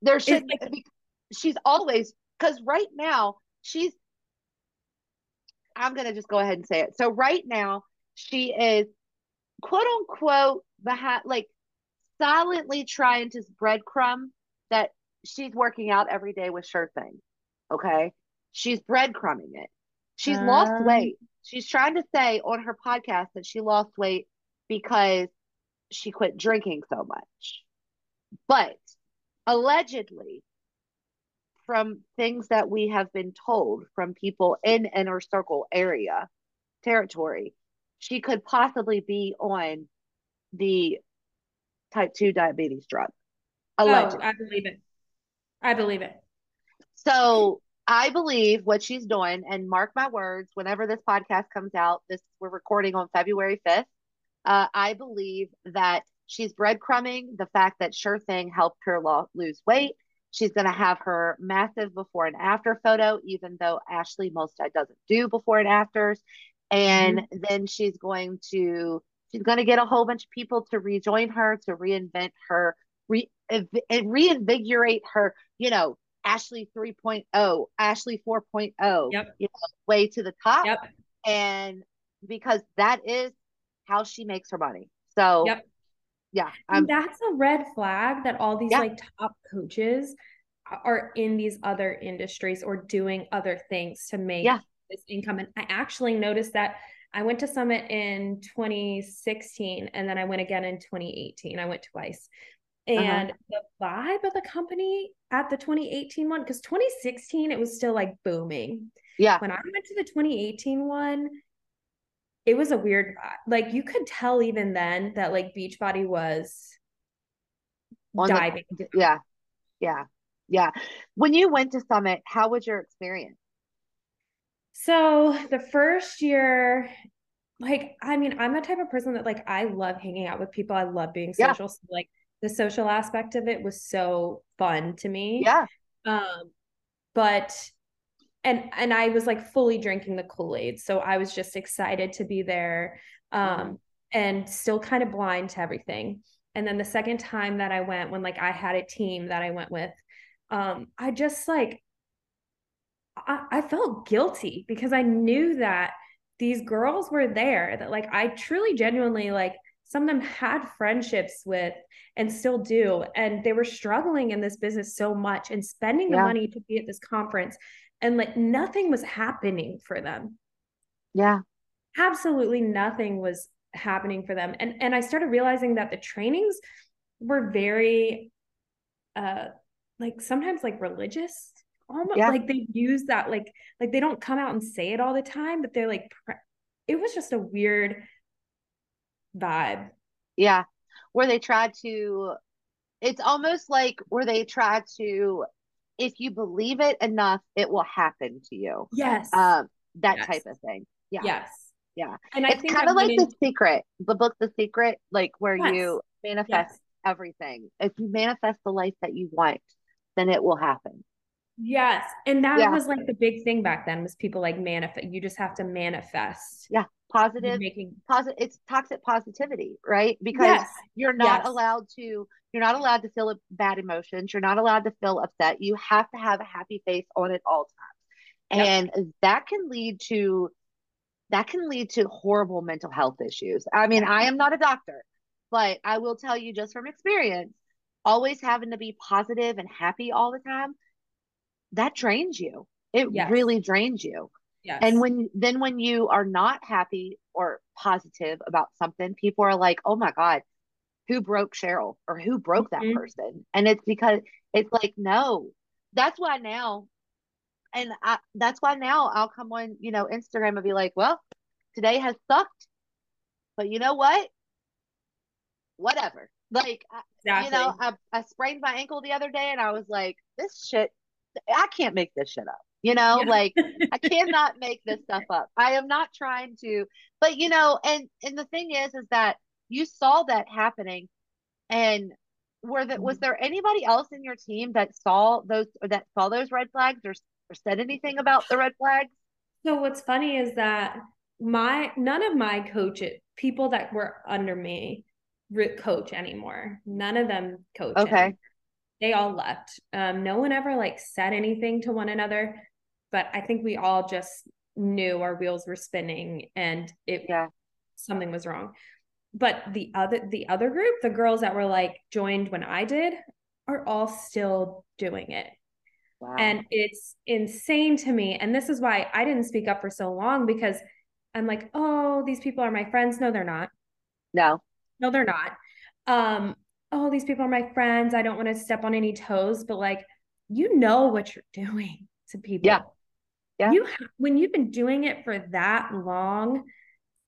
There should like, she's always because right now she's i'm gonna just go ahead and say it. So right now she is quote unquote behind like silently trying to breadcrumb that she's working out every day with sure thing Okay. She's breadcrumbing it. She's um, lost weight. She's trying to say on her podcast that she lost weight because she quit drinking so much. But allegedly, from things that we have been told from people in inner circle area territory, she could possibly be on the type 2 diabetes drug. Allegedly. Oh, I believe it. I believe it. So I believe what she's doing, and mark my words, whenever this podcast comes out, this we're recording on February 5th. Uh, I believe that she's breadcrumbing the fact that Sure Thing helped her lo- lose weight. She's going to have her massive before and after photo, even though Ashley Molstead doesn't do before and afters. And mm-hmm. then she's going to she's going to get a whole bunch of people to rejoin her to reinvent her, re, reinvigorate her, you know, Ashley 3.0, Ashley 4.0, yep. you know, way to the top. Yep. And because that is how she makes her money. So, yep. yeah. that's a red flag that all these yeah. like top coaches are in these other industries or doing other things to make yeah. this income. And I actually noticed that I went to Summit in 2016 and then I went again in 2018. I went twice. Uh-huh. and uh-huh. the vibe of the company at the 2018 one because 2016 it was still like booming yeah when i went to the 2018 one it was a weird vibe. like you could tell even then that like beachbody was On diving the, yeah yeah yeah when you went to summit how was your experience so the first year like i mean i'm the type of person that like i love hanging out with people i love being social yeah. so like the social aspect of it was so fun to me. Yeah. Um, but and and I was like fully drinking the Kool-Aid. So I was just excited to be there. Um, mm-hmm. and still kind of blind to everything. And then the second time that I went, when like I had a team that I went with, um, I just like I, I felt guilty because I knew that these girls were there that like I truly genuinely like some of them had friendships with and still do and they were struggling in this business so much and spending the yeah. money to be at this conference and like nothing was happening for them yeah absolutely nothing was happening for them and and i started realizing that the trainings were very uh like sometimes like religious almost yeah. like they use that like like they don't come out and say it all the time but they're like it was just a weird vibe. Yeah. Where they tried to, it's almost like where they try to, if you believe it enough, it will happen to you. Yes. Um, that yes. type of thing. Yeah. Yes. Yeah. And I it's kind of like The Secret, the book The Secret, like where yes. you manifest yes. everything. If you manifest the life that you want, then it will happen. Yes. And that yeah. was like the big thing back then was people like manifest. You just have to manifest. Yeah. Positive making positive it's toxic positivity right because yes. you're not yes. allowed to you're not allowed to feel bad emotions you're not allowed to feel upset you have to have a happy face on at all times yep. and that can lead to that can lead to horrible mental health issues i mean i am not a doctor but i will tell you just from experience always having to be positive and happy all the time that drains you it yes. really drains you Yes. And when then when you are not happy or positive about something, people are like, "Oh my god, who broke Cheryl or who broke that mm-hmm. person?" And it's because it's like, no. That's why now and I, that's why now I'll come on, you know, Instagram and be like, "Well, today has sucked." But you know what? Whatever. Like, exactly. you know, I, I sprained my ankle the other day and I was like, this shit, I can't make this shit up. You know, yeah. like I cannot make this stuff up. I am not trying to, but you know, and and the thing is, is that you saw that happening, and were that was mm-hmm. there anybody else in your team that saw those or that saw those red flags or, or said anything about the red flags? So what's funny is that my none of my coaches, people that were under me, coach anymore. None of them coach. Okay. They all left. Um, no one ever like said anything to one another but I think we all just knew our wheels were spinning and it yeah something was wrong. But the other the other group, the girls that were like joined when I did, are all still doing it. Wow. And it's insane to me. And this is why I didn't speak up for so long because I'm like, oh, these people are my friends. No, they're not. No. No, they're not. Um, oh, these people are my friends. I don't want to step on any toes, but like, you know what you're doing to people. Yeah. Yeah. You when you've been doing it for that long,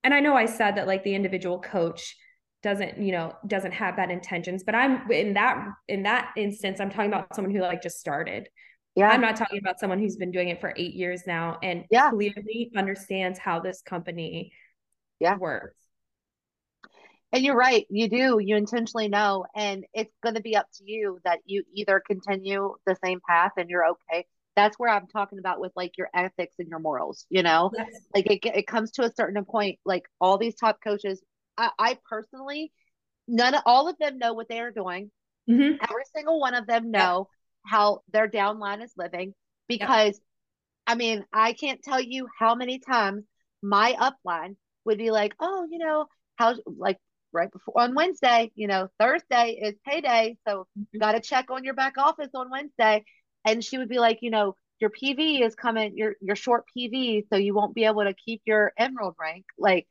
and I know I said that like the individual coach doesn't, you know, doesn't have bad intentions, but I'm in that in that instance, I'm talking about someone who like just started. Yeah. I'm not talking about someone who's been doing it for eight years now and yeah. clearly understands how this company yeah. works. And you're right. You do. You intentionally know. And it's going to be up to you that you either continue the same path and you're okay that's where I'm talking about with like your ethics and your morals, you know, yes. like it, it comes to a certain point, like all these top coaches, I, I personally, none of all of them know what they are doing. Mm-hmm. Every single one of them know yep. how their downline is living because yep. I mean, I can't tell you how many times my upline would be like, oh, you know, how like right before on Wednesday, you know, Thursday is payday. So mm-hmm. got to check on your back office on Wednesday and she would be like, you know, your PV is coming, your your short PV, so you won't be able to keep your emerald rank. Like,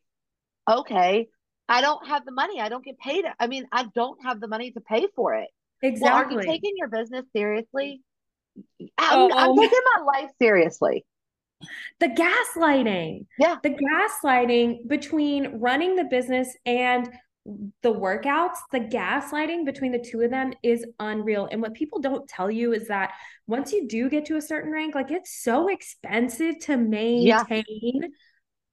okay, I don't have the money. I don't get paid. I mean, I don't have the money to pay for it. Exactly. Well, are you taking your business seriously? I'm, I'm taking my life seriously. The gaslighting. Yeah. The gaslighting between running the business and the workouts, the gaslighting between the two of them is unreal. And what people don't tell you is that once you do get to a certain rank, like it's so expensive to maintain yeah.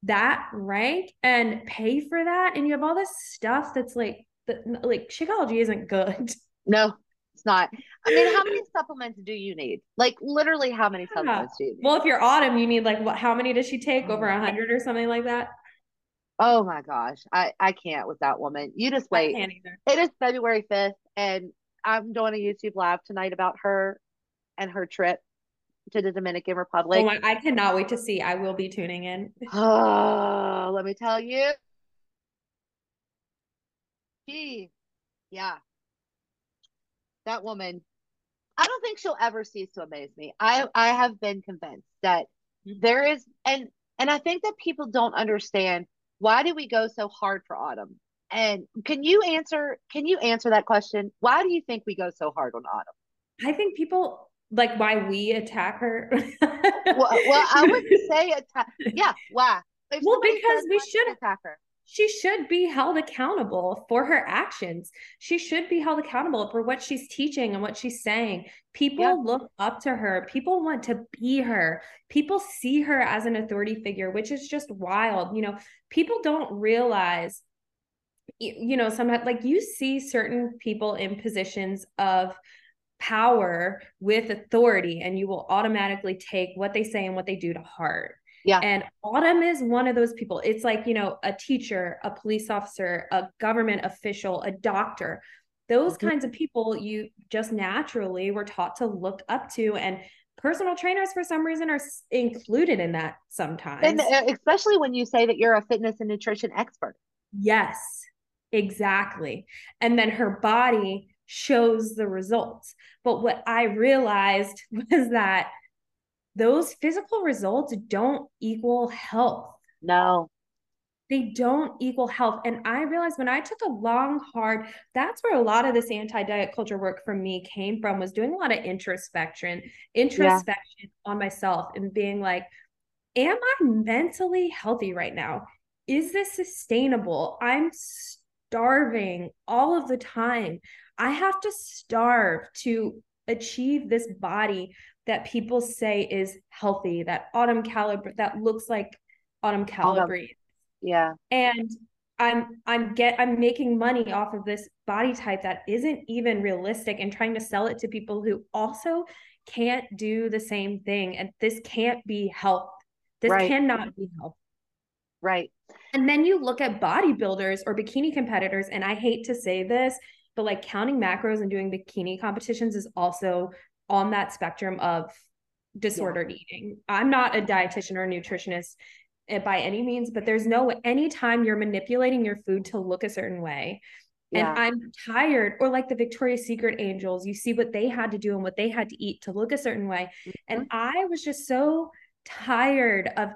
that rank and pay for that. And you have all this stuff that's like, the, like Shakeology isn't good. No, it's not. I mean, how many supplements do you need? Like literally, how many supplements do you need? Well, if you're autumn, you need like what? How many does she take? Over a mm-hmm. hundred or something like that? Oh my gosh, I I can't with that woman. You just wait. It is February fifth, and I'm doing a YouTube live tonight about her and her trip to the Dominican Republic. Oh my, I cannot wait to see. I will be tuning in. Oh, let me tell you. She, yeah, that woman. I don't think she'll ever cease to amaze me. I I have been convinced that mm-hmm. there is, and and I think that people don't understand why do we go so hard for Autumn? And can you answer can you answer that question? Why do you think we go so hard on Autumn? I think people like why we attack her. well, well, I would say attack. Yeah, why? If well, because we should attack her she should be held accountable for her actions. She should be held accountable for what she's teaching and what she's saying. People look up to her. People want to be her. People see her as an authority figure, which is just wild. You know, people don't realize, you know, sometimes like you see certain people in positions of power with authority and you will automatically take what they say and what they do to heart. Yeah. And Autumn is one of those people. It's like, you know, a teacher, a police officer, a government official, a doctor. Those mm-hmm. kinds of people you just naturally were taught to look up to and personal trainers for some reason are included in that sometimes. And uh, especially when you say that you're a fitness and nutrition expert. Yes. Exactly. And then her body shows the results. But what I realized was that those physical results don't equal health. No. They don't equal health. And I realized when I took a long, hard, that's where a lot of this anti-diet culture work for me came from, was doing a lot of introspection, introspection yeah. on myself and being like, am I mentally healthy right now? Is this sustainable? I'm starving all of the time. I have to starve to achieve this body that people say is healthy, that autumn Calabrese that looks like autumn Calabrese. Yeah. And I'm I'm get I'm making money off of this body type that isn't even realistic and trying to sell it to people who also can't do the same thing. And this can't be health. This right. cannot be health. Right. And then you look at bodybuilders or bikini competitors, and I hate to say this, but like counting macros and doing bikini competitions is also on that spectrum of disordered yeah. eating. I'm not a dietitian or a nutritionist eh, by any means, but there's no anytime you're manipulating your food to look a certain way. Yeah. And I'm tired, or like the Victoria's Secret angels, you see what they had to do and what they had to eat to look a certain way. Mm-hmm. And I was just so tired of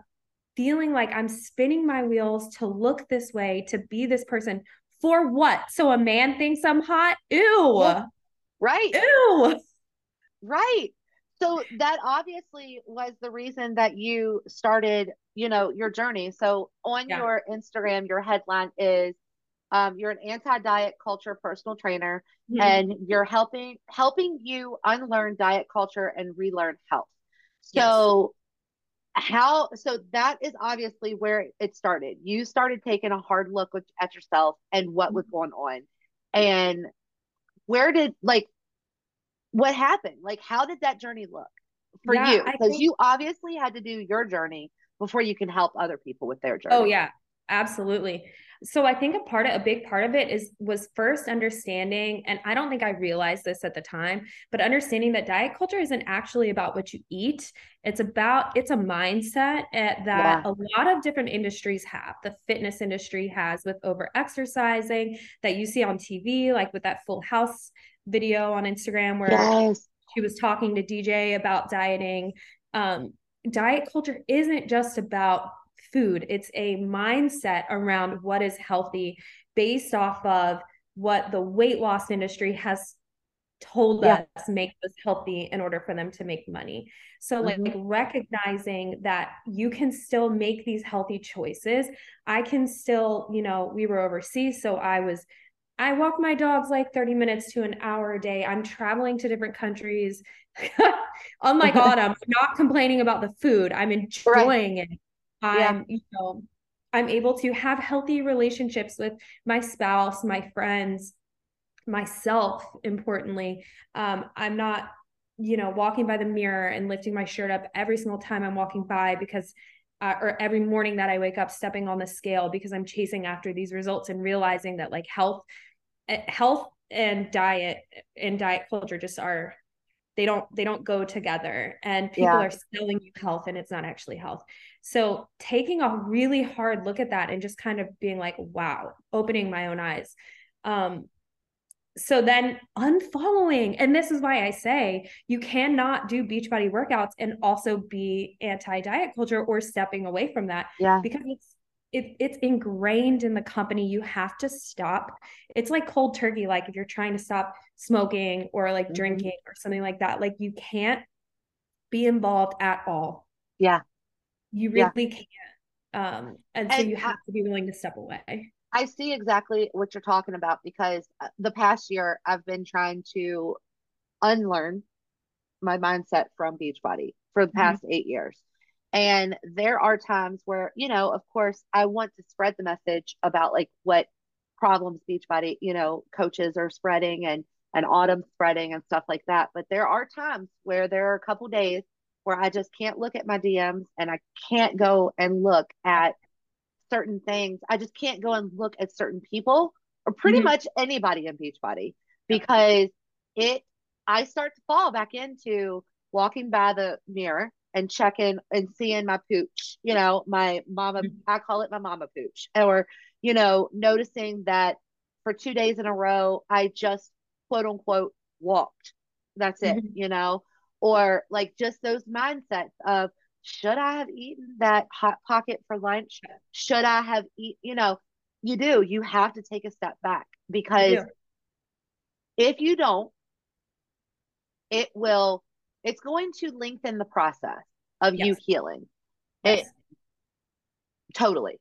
feeling like I'm spinning my wheels to look this way, to be this person for what? So a man thinks I'm hot? Ew. Right. Ew. Right. So that obviously was the reason that you started, you know, your journey. So on yeah. your Instagram, your headline is um, you're an anti-diet culture personal trainer mm-hmm. and you're helping helping you unlearn diet culture and relearn health. So how so that is obviously where it started you started taking a hard look at yourself and what was mm-hmm. going on and where did like what happened? Like how did that journey look for yeah, you? Because think... you obviously had to do your journey before you can help other people with their oh, journey. oh yeah absolutely so i think a part of a big part of it is was first understanding and i don't think i realized this at the time but understanding that diet culture isn't actually about what you eat it's about it's a mindset that yeah. a lot of different industries have the fitness industry has with over exercising that you see on tv like with that full house video on instagram where yes. she was talking to dj about dieting um, diet culture isn't just about food. It's a mindset around what is healthy based off of what the weight loss industry has told yeah. us make us healthy in order for them to make money. So mm-hmm. like recognizing that you can still make these healthy choices. I can still, you know, we were overseas so I was I walk my dogs like 30 minutes to an hour a day. I'm traveling to different countries. Unlike Autumn, I'm not complaining about the food. I'm enjoying right. it. I'm, you know, I'm able to have healthy relationships with my spouse, my friends, myself, importantly. Um, I'm not, you know, walking by the mirror and lifting my shirt up every single time I'm walking by because uh, or every morning that I wake up stepping on the scale because I'm chasing after these results and realizing that like health eh, health and diet and diet culture just are they don't they don't go together. And people yeah. are selling you health and it's not actually health. So taking a really hard look at that and just kind of being like wow opening my own eyes. Um so then unfollowing and this is why i say you cannot do beachbody workouts and also be anti-diet culture or stepping away from that yeah. because it's it, it's ingrained in the company you have to stop it's like cold turkey like if you're trying to stop smoking or like mm-hmm. drinking or something like that like you can't be involved at all yeah you really yeah. can't um and, and so you have I, to be willing to step away i see exactly what you're talking about because uh, the past year i've been trying to unlearn my mindset from beachbody for the mm-hmm. past mm-hmm. eight years and there are times where, you know, of course, I want to spread the message about like what problems Beachbody, you know, coaches are spreading and and autumn spreading and stuff like that. But there are times where there are a couple days where I just can't look at my DMs and I can't go and look at certain things. I just can't go and look at certain people or pretty mm-hmm. much anybody in Beachbody because it I start to fall back into walking by the mirror and checking and seeing my pooch, you know, my mama, mm-hmm. I call it my mama pooch, or, you know, noticing that for two days in a row, I just quote unquote walked. That's it, mm-hmm. you know, or like just those mindsets of, should I have eaten that hot pocket for lunch? Should I have eat, you know, you do, you have to take a step back because if you don't, it will it's going to lengthen the process of yes. you healing yes. it totally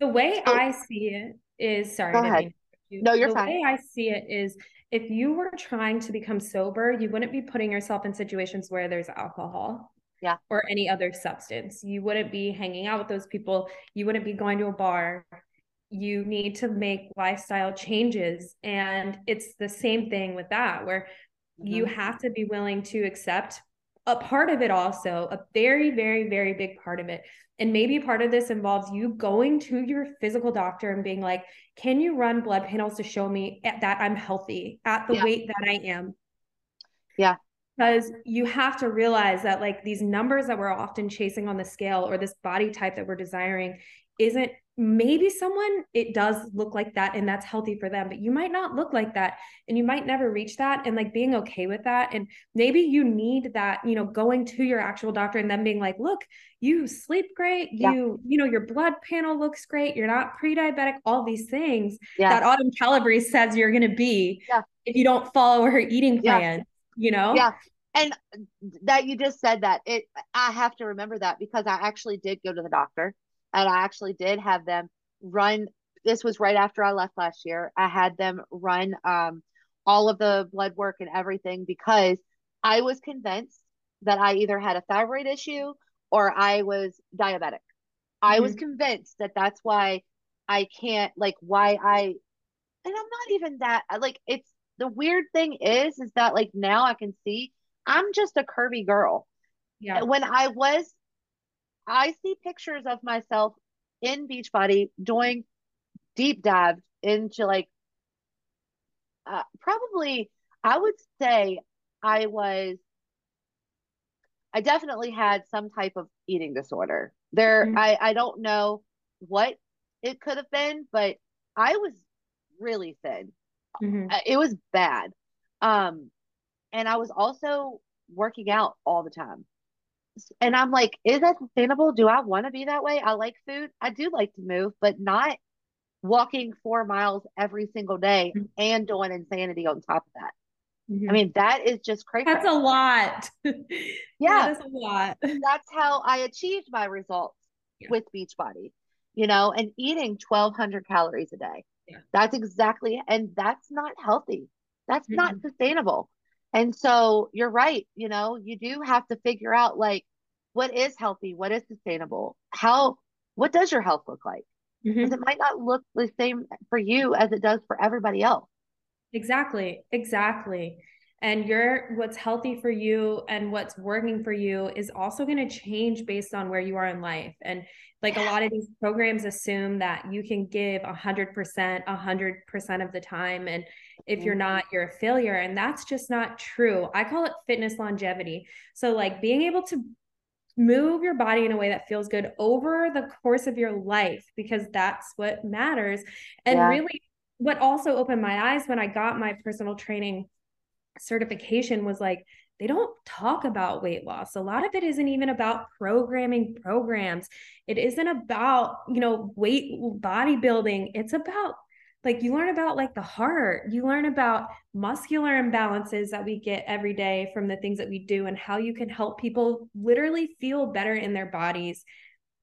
the way so, i see it is sorry go ahead. You. no you're the fine the way i see it is if you were trying to become sober you wouldn't be putting yourself in situations where there's alcohol yeah or any other substance you wouldn't be hanging out with those people you wouldn't be going to a bar you need to make lifestyle changes and it's the same thing with that where mm-hmm. you have to be willing to accept a part of it also a very very very big part of it and maybe part of this involves you going to your physical doctor and being like can you run blood panels to show me that i'm healthy at the yeah. weight that i am yeah because you have to realize that like these numbers that we're often chasing on the scale or this body type that we're desiring isn't maybe someone it does look like that and that's healthy for them but you might not look like that and you might never reach that and like being okay with that and maybe you need that you know going to your actual doctor and then being like look you sleep great. Yeah. you you know your blood panel looks great. You're not pre-diabetic. All these things yeah. that autumn calabrese says you're going to be yeah. if you don't follow her eating plan you know? Yeah. And that you just said that it i have to remember that because i actually did go to the doctor and I actually did have them run. This was right after I left last year. I had them run um, all of the blood work and everything because I was convinced that I either had a thyroid issue or I was diabetic. Mm-hmm. I was mm-hmm. convinced that that's why I can't, like, why I, and I'm not even that, like, it's the weird thing is, is that, like, now I can see I'm just a curvy girl. Yeah. When I was I see pictures of myself in Beachbody doing deep dives into like uh, probably I would say I was I definitely had some type of eating disorder. There mm-hmm. I I don't know what it could have been, but I was really thin. Mm-hmm. Uh, it was bad. Um and I was also working out all the time and I'm like, is that sustainable? Do I want to be that way? I like food. I do like to move, but not walking four miles every single day mm-hmm. and doing insanity on top of that. Mm-hmm. I mean, that is just crazy. That's a lot. yeah. That's a lot. That's how I achieved my results yeah. with Beachbody, you know, and eating 1200 calories a day. Yeah. That's exactly, and that's not healthy. That's mm-hmm. not sustainable. And so you're right, you know, you do have to figure out like what is healthy, what is sustainable, how what does your health look like? Because mm-hmm. it might not look the same for you as it does for everybody else. Exactly. Exactly. And your what's healthy for you and what's working for you is also going to change based on where you are in life. And like a lot of these programs assume that you can give 100% 100% of the time and if you're mm-hmm. not you're a failure and that's just not true i call it fitness longevity so like being able to move your body in a way that feels good over the course of your life because that's what matters and yeah. really what also opened my eyes when i got my personal training certification was like they don't talk about weight loss. A lot of it isn't even about programming programs. It isn't about, you know, weight bodybuilding. It's about like you learn about like the heart. You learn about muscular imbalances that we get every day from the things that we do and how you can help people literally feel better in their bodies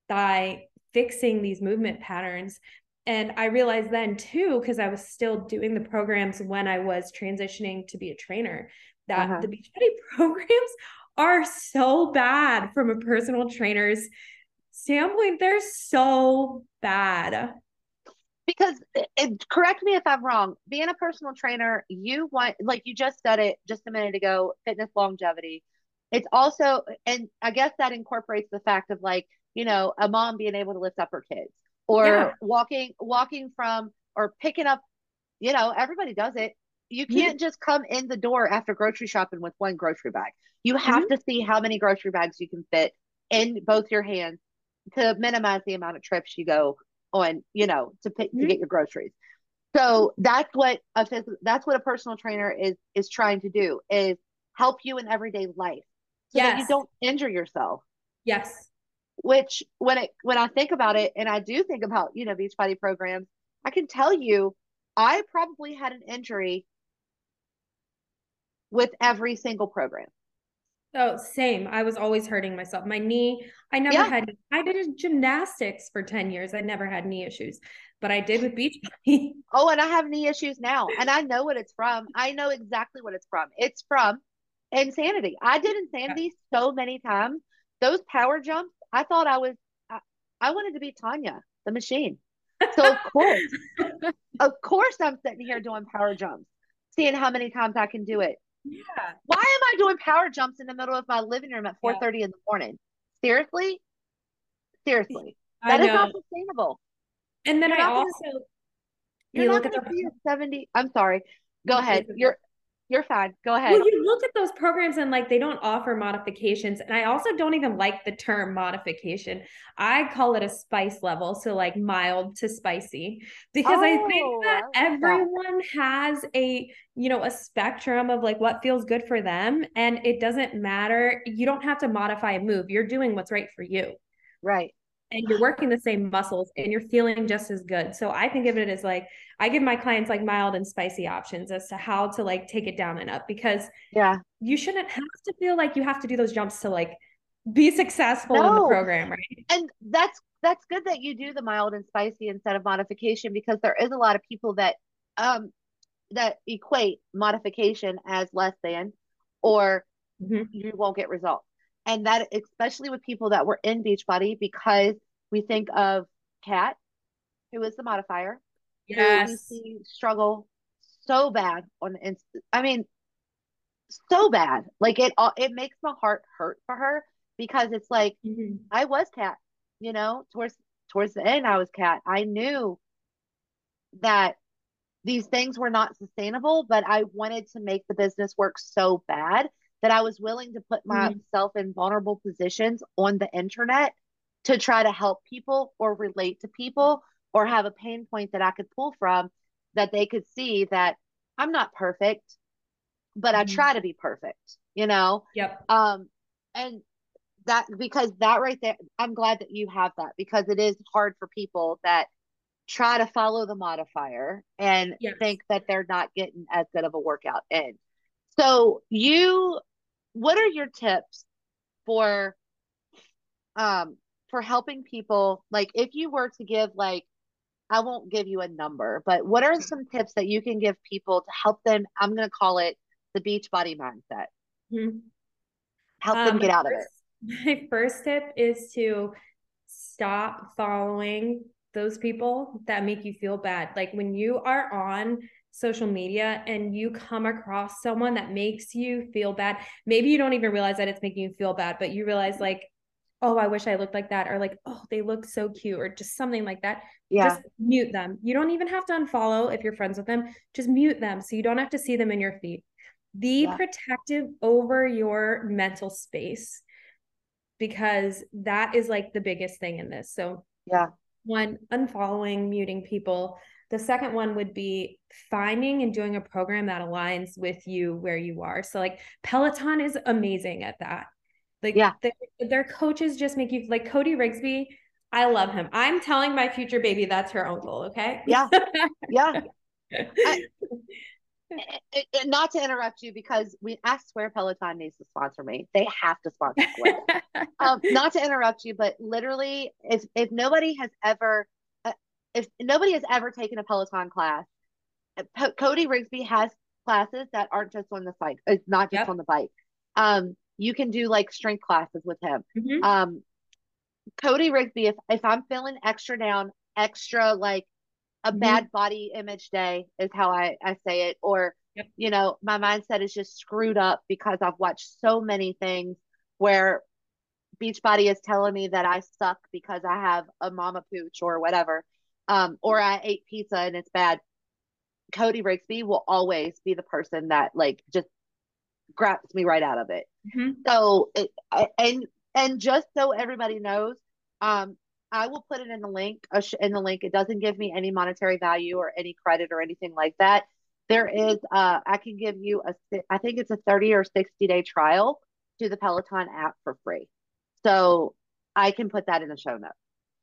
by fixing these movement patterns. And i realized then too because i was still doing the programs when i was transitioning to be a trainer that uh-huh. the beachbody programs are so bad from a personal trainer's standpoint. They're so bad because it, correct me if I'm wrong. Being a personal trainer, you want like you just said it just a minute ago, fitness longevity. It's also, and I guess that incorporates the fact of like you know a mom being able to lift up her kids or yeah. walking walking from or picking up. You know, everybody does it. You can't just come in the door after grocery shopping with one grocery bag. You have mm-hmm. to see how many grocery bags you can fit in both your hands to minimize the amount of trips you go on, you know, to pick mm-hmm. to get your groceries. So that's what a that's what a personal trainer is is trying to do is help you in everyday life so yes. that you don't injure yourself. Yes. Which when it when I think about it and I do think about, you know, Beachbody programs, I can tell you I probably had an injury with every single program. Oh, same. I was always hurting myself. My knee, I never yeah. had, I did gymnastics for 10 years. I never had knee issues, but I did with beach body. oh, and I have knee issues now. And I know what it's from. I know exactly what it's from. It's from insanity. I did insanity yeah. so many times. Those power jumps, I thought I was, I, I wanted to be Tanya, the machine. So, of course, of course, I'm sitting here doing power jumps, seeing how many times I can do it yeah. Why am I doing power jumps in the middle of my living room at 4 30 yeah. in the morning? Seriously? Seriously. That is not sustainable. And then you're I also gonna, you look at the 70. I'm sorry. Go ahead. You're you're fine. Go ahead. Well, you look at those programs and like they don't offer modifications. And I also don't even like the term modification. I call it a spice level. So like mild to spicy. Because oh, I think oh, that I everyone that. has a, you know, a spectrum of like what feels good for them. And it doesn't matter. You don't have to modify a move. You're doing what's right for you. Right and you're working the same muscles and you're feeling just as good. So I think of it as like I give my clients like mild and spicy options as to how to like take it down and up because yeah, you shouldn't have to feel like you have to do those jumps to like be successful no. in the program, right? And that's that's good that you do the mild and spicy instead of modification because there is a lot of people that um that equate modification as less than or mm-hmm. you won't get results and that especially with people that were in Beachbody because we think of Kat, who is the modifier, yes, we see struggle so bad on Inst- I mean, so bad. Like it, all. it makes my heart hurt for her because it's like mm-hmm. I was cat, you know, towards towards the end I was cat. I knew that these things were not sustainable, but I wanted to make the business work so bad that I was willing to put mm-hmm. myself in vulnerable positions on the internet to try to help people or relate to people or have a pain point that I could pull from that they could see that I'm not perfect, but mm-hmm. I try to be perfect, you know? Yep. Um, and that because that right there, I'm glad that you have that because it is hard for people that try to follow the modifier and yes. think that they're not getting as good of a workout in. So you what are your tips for um for helping people like if you were to give like I won't give you a number, but what are some tips that you can give people to help them? I'm going to call it the beach body mindset. Mm-hmm. Help um, them get out first, of it. My first tip is to stop following those people that make you feel bad. Like when you are on social media and you come across someone that makes you feel bad, maybe you don't even realize that it's making you feel bad, but you realize like, oh, I wish I looked like that, or like, oh, they look so cute, or just something like that. Yeah. Just mute them. You don't even have to unfollow if you're friends with them. Just mute them so you don't have to see them in your feed. Be yeah. protective over your mental space because that is like the biggest thing in this. So, yeah. One, unfollowing, muting people. The second one would be finding and doing a program that aligns with you where you are. So like Peloton is amazing at that. Like yeah. their, their coaches just make you like Cody Rigsby. I love him. I'm telling my future baby that's her uncle. Okay. Yeah. Yeah. I, eh, eh, eh, not to interrupt you because we I swear Peloton needs to sponsor me. They have to sponsor um, not to interrupt you, but literally, if if nobody has ever uh, if nobody has ever taken a Peloton class, P- Cody Rigsby has classes that aren't just on the bike. It's not just yep. on the bike. Um, you can do like strength classes with him. Mm-hmm. Um, Cody Rigsby, if if I'm feeling extra down, extra like a mm-hmm. bad body image day is how I, I say it. Or, yep. you know, my mindset is just screwed up because I've watched so many things where Beachbody is telling me that I suck because I have a mama pooch or whatever. Um, or I ate pizza and it's bad. Cody Rigsby will always be the person that like just grabs me right out of it. Mm-hmm. So it, and and just so everybody knows, um, I will put it in the link in the link. It doesn't give me any monetary value or any credit or anything like that. There is, uh, I can give you a, I think it's a 30 or 60 day trial to the Peloton app for free. So I can put that in the show notes.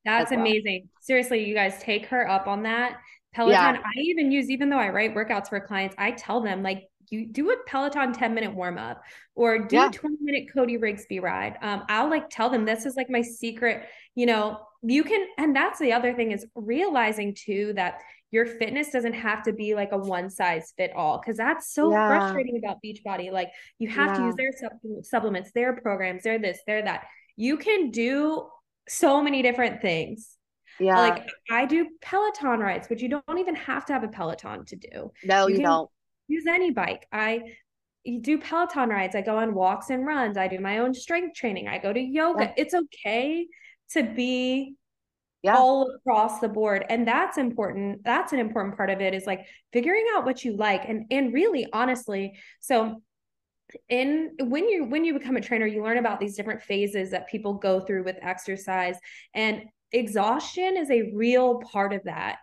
That's well. amazing. Seriously, you guys take her up on that. Peloton, yeah. I even use, even though I write workouts for clients, I tell them like you do a Peloton 10 minute warm up or do yeah. 20 minute Cody Rigsby ride. Um, I'll like tell them this is like my secret, you know, you can, and that's the other thing is realizing too that your fitness doesn't have to be like a one size fit all because that's so yeah. frustrating about Beachbody. Like you have yeah. to use their sub- supplements, their programs, their this, their that. You can do so many different things. Yeah. Like I do Peloton rides, but you don't even have to have a Peloton to do. No, you, you don't. Use any bike. I do Peloton rides. I go on walks and runs. I do my own strength training. I go to yoga. Yeah. It's okay to be yeah. all across the board and that's important that's an important part of it is like figuring out what you like and and really honestly so in when you when you become a trainer you learn about these different phases that people go through with exercise and exhaustion is a real part of that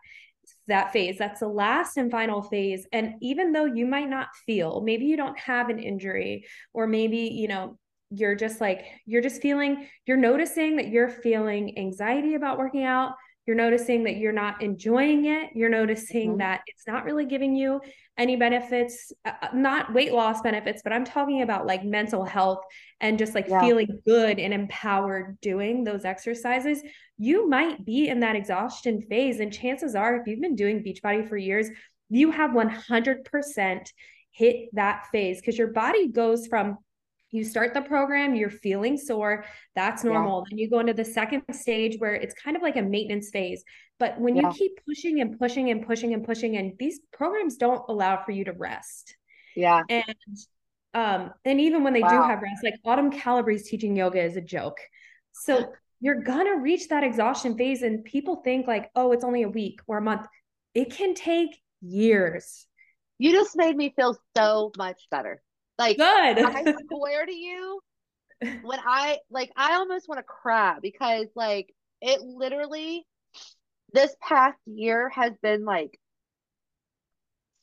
that phase. That's the last and final phase. And even though you might not feel maybe you don't have an injury or maybe you know you're just like you're just feeling you're noticing that you're feeling anxiety about working out. You're noticing that you're not enjoying it. You're noticing mm-hmm. that it's not really giving you any benefits uh, uh, not weight loss benefits but i'm talking about like mental health and just like yeah. feeling good and empowered doing those exercises you might be in that exhaustion phase and chances are if you've been doing beachbody for years you have 100% hit that phase because your body goes from you start the program, you're feeling sore, that's normal. Yeah. Then you go into the second stage where it's kind of like a maintenance phase. But when yeah. you keep pushing and pushing and pushing and pushing, and these programs don't allow for you to rest. Yeah. And um, and even when they wow. do have rest, like Autumn Calabrese teaching yoga is a joke. So you're gonna reach that exhaustion phase, and people think like, oh, it's only a week or a month. It can take years. You just made me feel so much better. Like good. I swear to you, when I like I almost want to cry because like it literally this past year has been like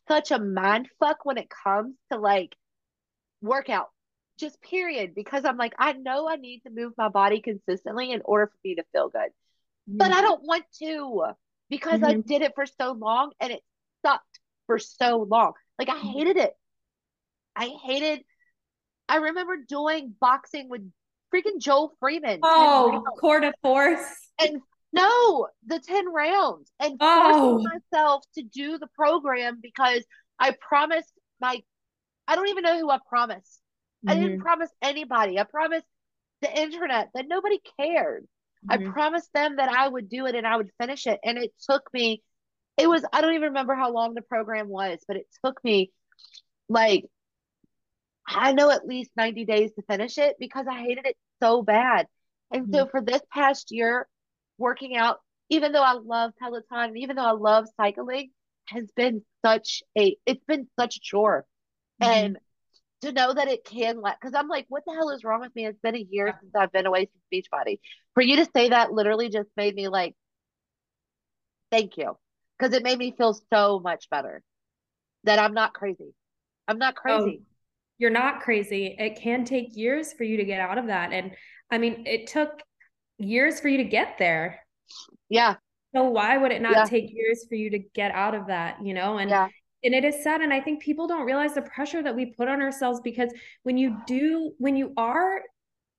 such a mind fuck when it comes to like workout just period because i'm like i know i need to move my body consistently in order for me to feel good mm-hmm. but i don't want to because mm-hmm. i did it for so long and it sucked for so long like i hated it I hated. I remember doing boxing with freaking Joel Freeman. Oh, Core de Force. And no, the 10 rounds and oh. forcing myself to do the program because I promised my, I don't even know who I promised. I didn't mm-hmm. promise anybody. I promised the internet that nobody cared. Mm-hmm. I promised them that I would do it and I would finish it. And it took me, it was, I don't even remember how long the program was, but it took me like I know at least 90 days to finish it because I hated it so bad. And mm-hmm. so for this past year, working out, even though I love Peloton, even though I love cycling, has been such a it's been such a chore. Mm-hmm. And to know that it can let because I'm like, what the hell is wrong with me? It's been a year since I've been away from Beachbody. For you to say that literally just made me like, thank you. Because it made me feel so much better that I'm not crazy. I'm not oh, crazy. Oh you're not crazy. It can take years for you to get out of that. And I mean, it took years for you to get there. Yeah. So why would it not yeah. take years for you to get out of that, you know? And yeah. And it is sad and I think people don't realize the pressure that we put on ourselves because when you do when you are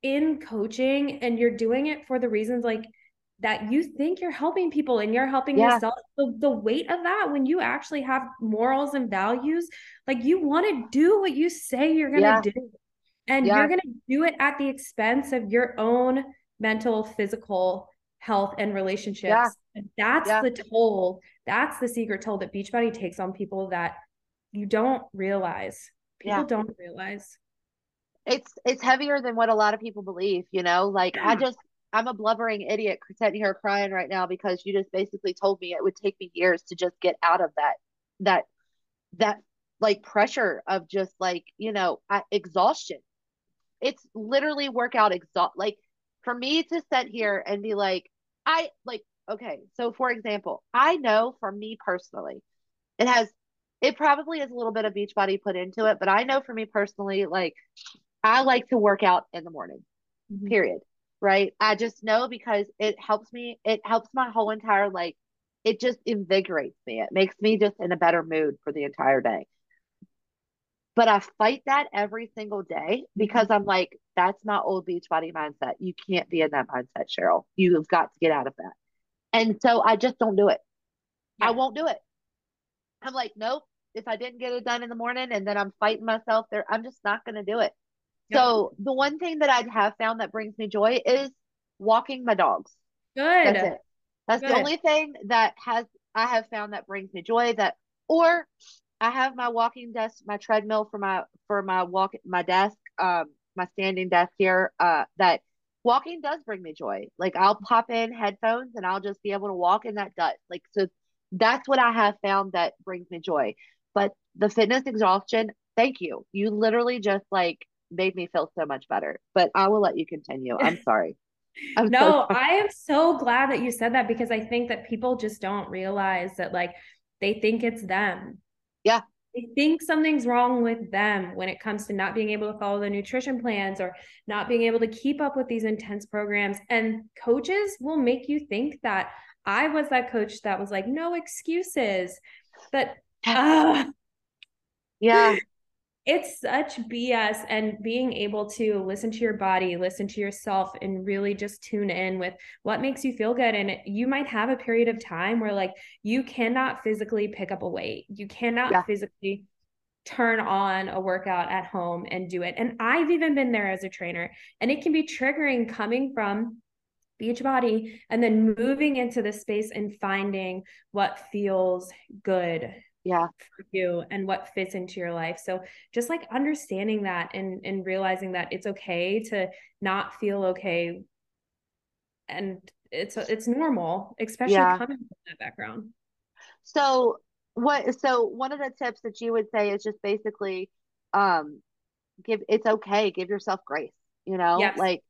in coaching and you're doing it for the reasons like that you think you're helping people and you're helping yeah. yourself. The, the weight of that when you actually have morals and values, like you want to do what you say you're going to yeah. do. And yeah. you're going to do it at the expense of your own mental, physical health and relationships. That's yeah. the toll. That's the secret toll that Beachbody takes on people that you don't realize. People yeah. don't realize. It's it's heavier than what a lot of people believe, you know? Like yeah. I just I'm a blubbering idiot sitting here crying right now because you just basically told me it would take me years to just get out of that that that like pressure of just like you know exhaustion it's literally workout exhaust like for me to sit here and be like i like okay so for example i know for me personally it has it probably is a little bit of beach body put into it but i know for me personally like i like to work out in the morning mm-hmm. period right i just know because it helps me it helps my whole entire like it just invigorates me it makes me just in a better mood for the entire day but I fight that every single day because I'm like, that's not old beach body mindset. You can't be in that mindset, Cheryl. You've got to get out of that. And so I just don't do it. Yeah. I won't do it. I'm like, nope. If I didn't get it done in the morning and then I'm fighting myself there, I'm just not going to do it. So the one thing that I have found that brings me joy is walking my dogs. Good. That's it. That's Good. the only thing that has I have found that brings me joy that or I have my walking desk, my treadmill for my for my walk my desk, um, my standing desk here. Uh, that walking does bring me joy. Like I'll pop in headphones and I'll just be able to walk, in that does. Like so, that's what I have found that brings me joy. But the fitness exhaustion, thank you. You literally just like made me feel so much better. But I will let you continue. I'm sorry. I'm no, so sorry. I am so glad that you said that because I think that people just don't realize that like they think it's them yeah. They think something's wrong with them when it comes to not being able to follow the nutrition plans or not being able to keep up with these intense programs. And coaches will make you think that I was that coach that was like, no excuses. But uh, yeah, it's such BS and being able to listen to your body, listen to yourself, and really just tune in with what makes you feel good. And you might have a period of time where, like, you cannot physically pick up a weight, you cannot yeah. physically turn on a workout at home and do it. And I've even been there as a trainer, and it can be triggering coming from Beachbody and then moving into the space and finding what feels good yeah for you and what fits into your life so just like understanding that and and realizing that it's okay to not feel okay and it's it's normal especially yeah. coming from that background so what so one of the tips that you would say is just basically um give it's okay give yourself grace you know yes. like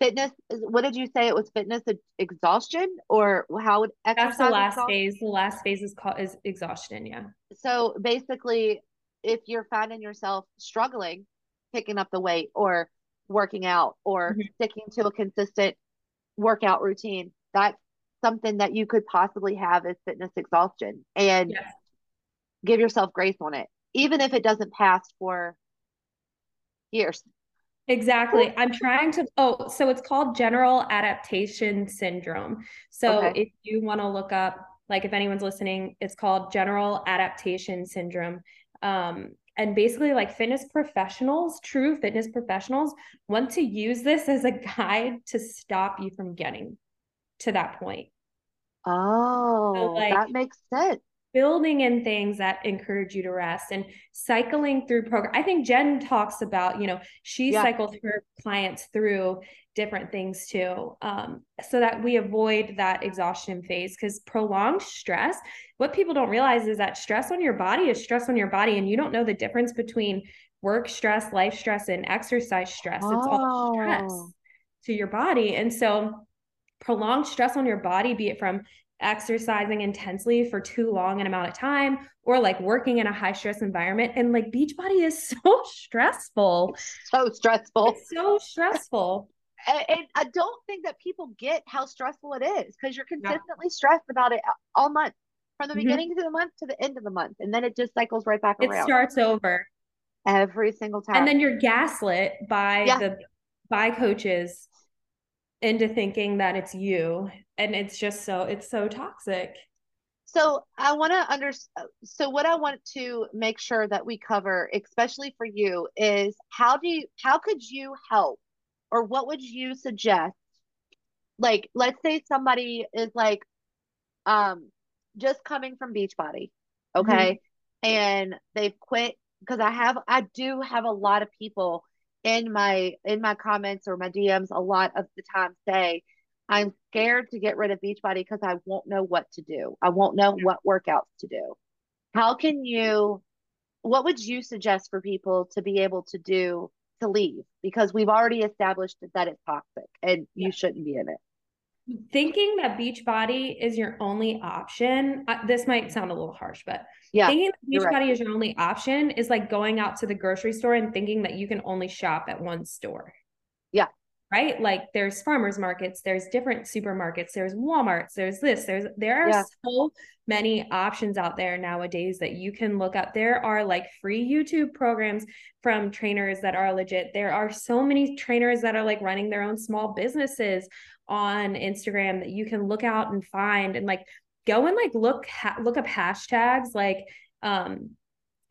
fitness what did you say it was fitness exhaustion or how would that's the last phase the last phase is called is exhaustion yeah so basically if you're finding yourself struggling picking up the weight or working out or mm-hmm. sticking to a consistent workout routine that's something that you could possibly have is fitness exhaustion and yes. give yourself grace on it even if it doesn't pass for years Exactly. I'm trying to, oh, so it's called general adaptation syndrome. So okay. if you want to look up, like if anyone's listening, it's called general adaptation syndrome. Um, and basically, like fitness professionals, true fitness professionals, want to use this as a guide to stop you from getting to that point. Oh, so like, that makes sense building in things that encourage you to rest and cycling through program. I think Jen talks about, you know, she yeah. cycles her clients through different things too, um, so that we avoid that exhaustion phase. Because prolonged stress, what people don't realize is that stress on your body is stress on your body, and you don't know the difference between work stress, life stress, and exercise stress. Oh. It's all stress oh. to your body, and so prolonged stress on your body, be it from exercising intensely for too long an amount of time or like working in a high stress environment. And like Beachbody is so stressful. So stressful. It's so stressful. And, and, i don't think that people get how stressful it is because you're consistently yeah. stressed about it all month from the mm-hmm. beginning of the month to the end of the month and then it just cycles right back around. it starts over. Every single time and then you're gaslit by yeah. the by coaches into thinking that it's you and it's just so it's so toxic. So i want to under so what i want to make sure that we cover especially for you is how do you how could you help? Or what would you suggest? Like let's say somebody is like um, just coming from Beachbody, okay, mm-hmm. and they've quit because I have I do have a lot of people in my in my comments or my DMs a lot of the time say I'm scared to get rid of Beachbody because I won't know what to do. I won't know what workouts to do. How can you what would you suggest for people to be able to do to leave because we've already established that it's toxic and yeah. you shouldn't be in it thinking that Beachbody is your only option uh, this might sound a little harsh but yeah thinking that beach right. body is your only option is like going out to the grocery store and thinking that you can only shop at one store yeah right? Like there's farmers markets there's different supermarkets there's walmarts there's this there's there are yeah. so many options out there nowadays that you can look up. There are like free youtube programs from trainers that are legit. There are so many trainers that are like running their own small businesses on instagram that you can look out and find and like go and like look ha- look up hashtags like um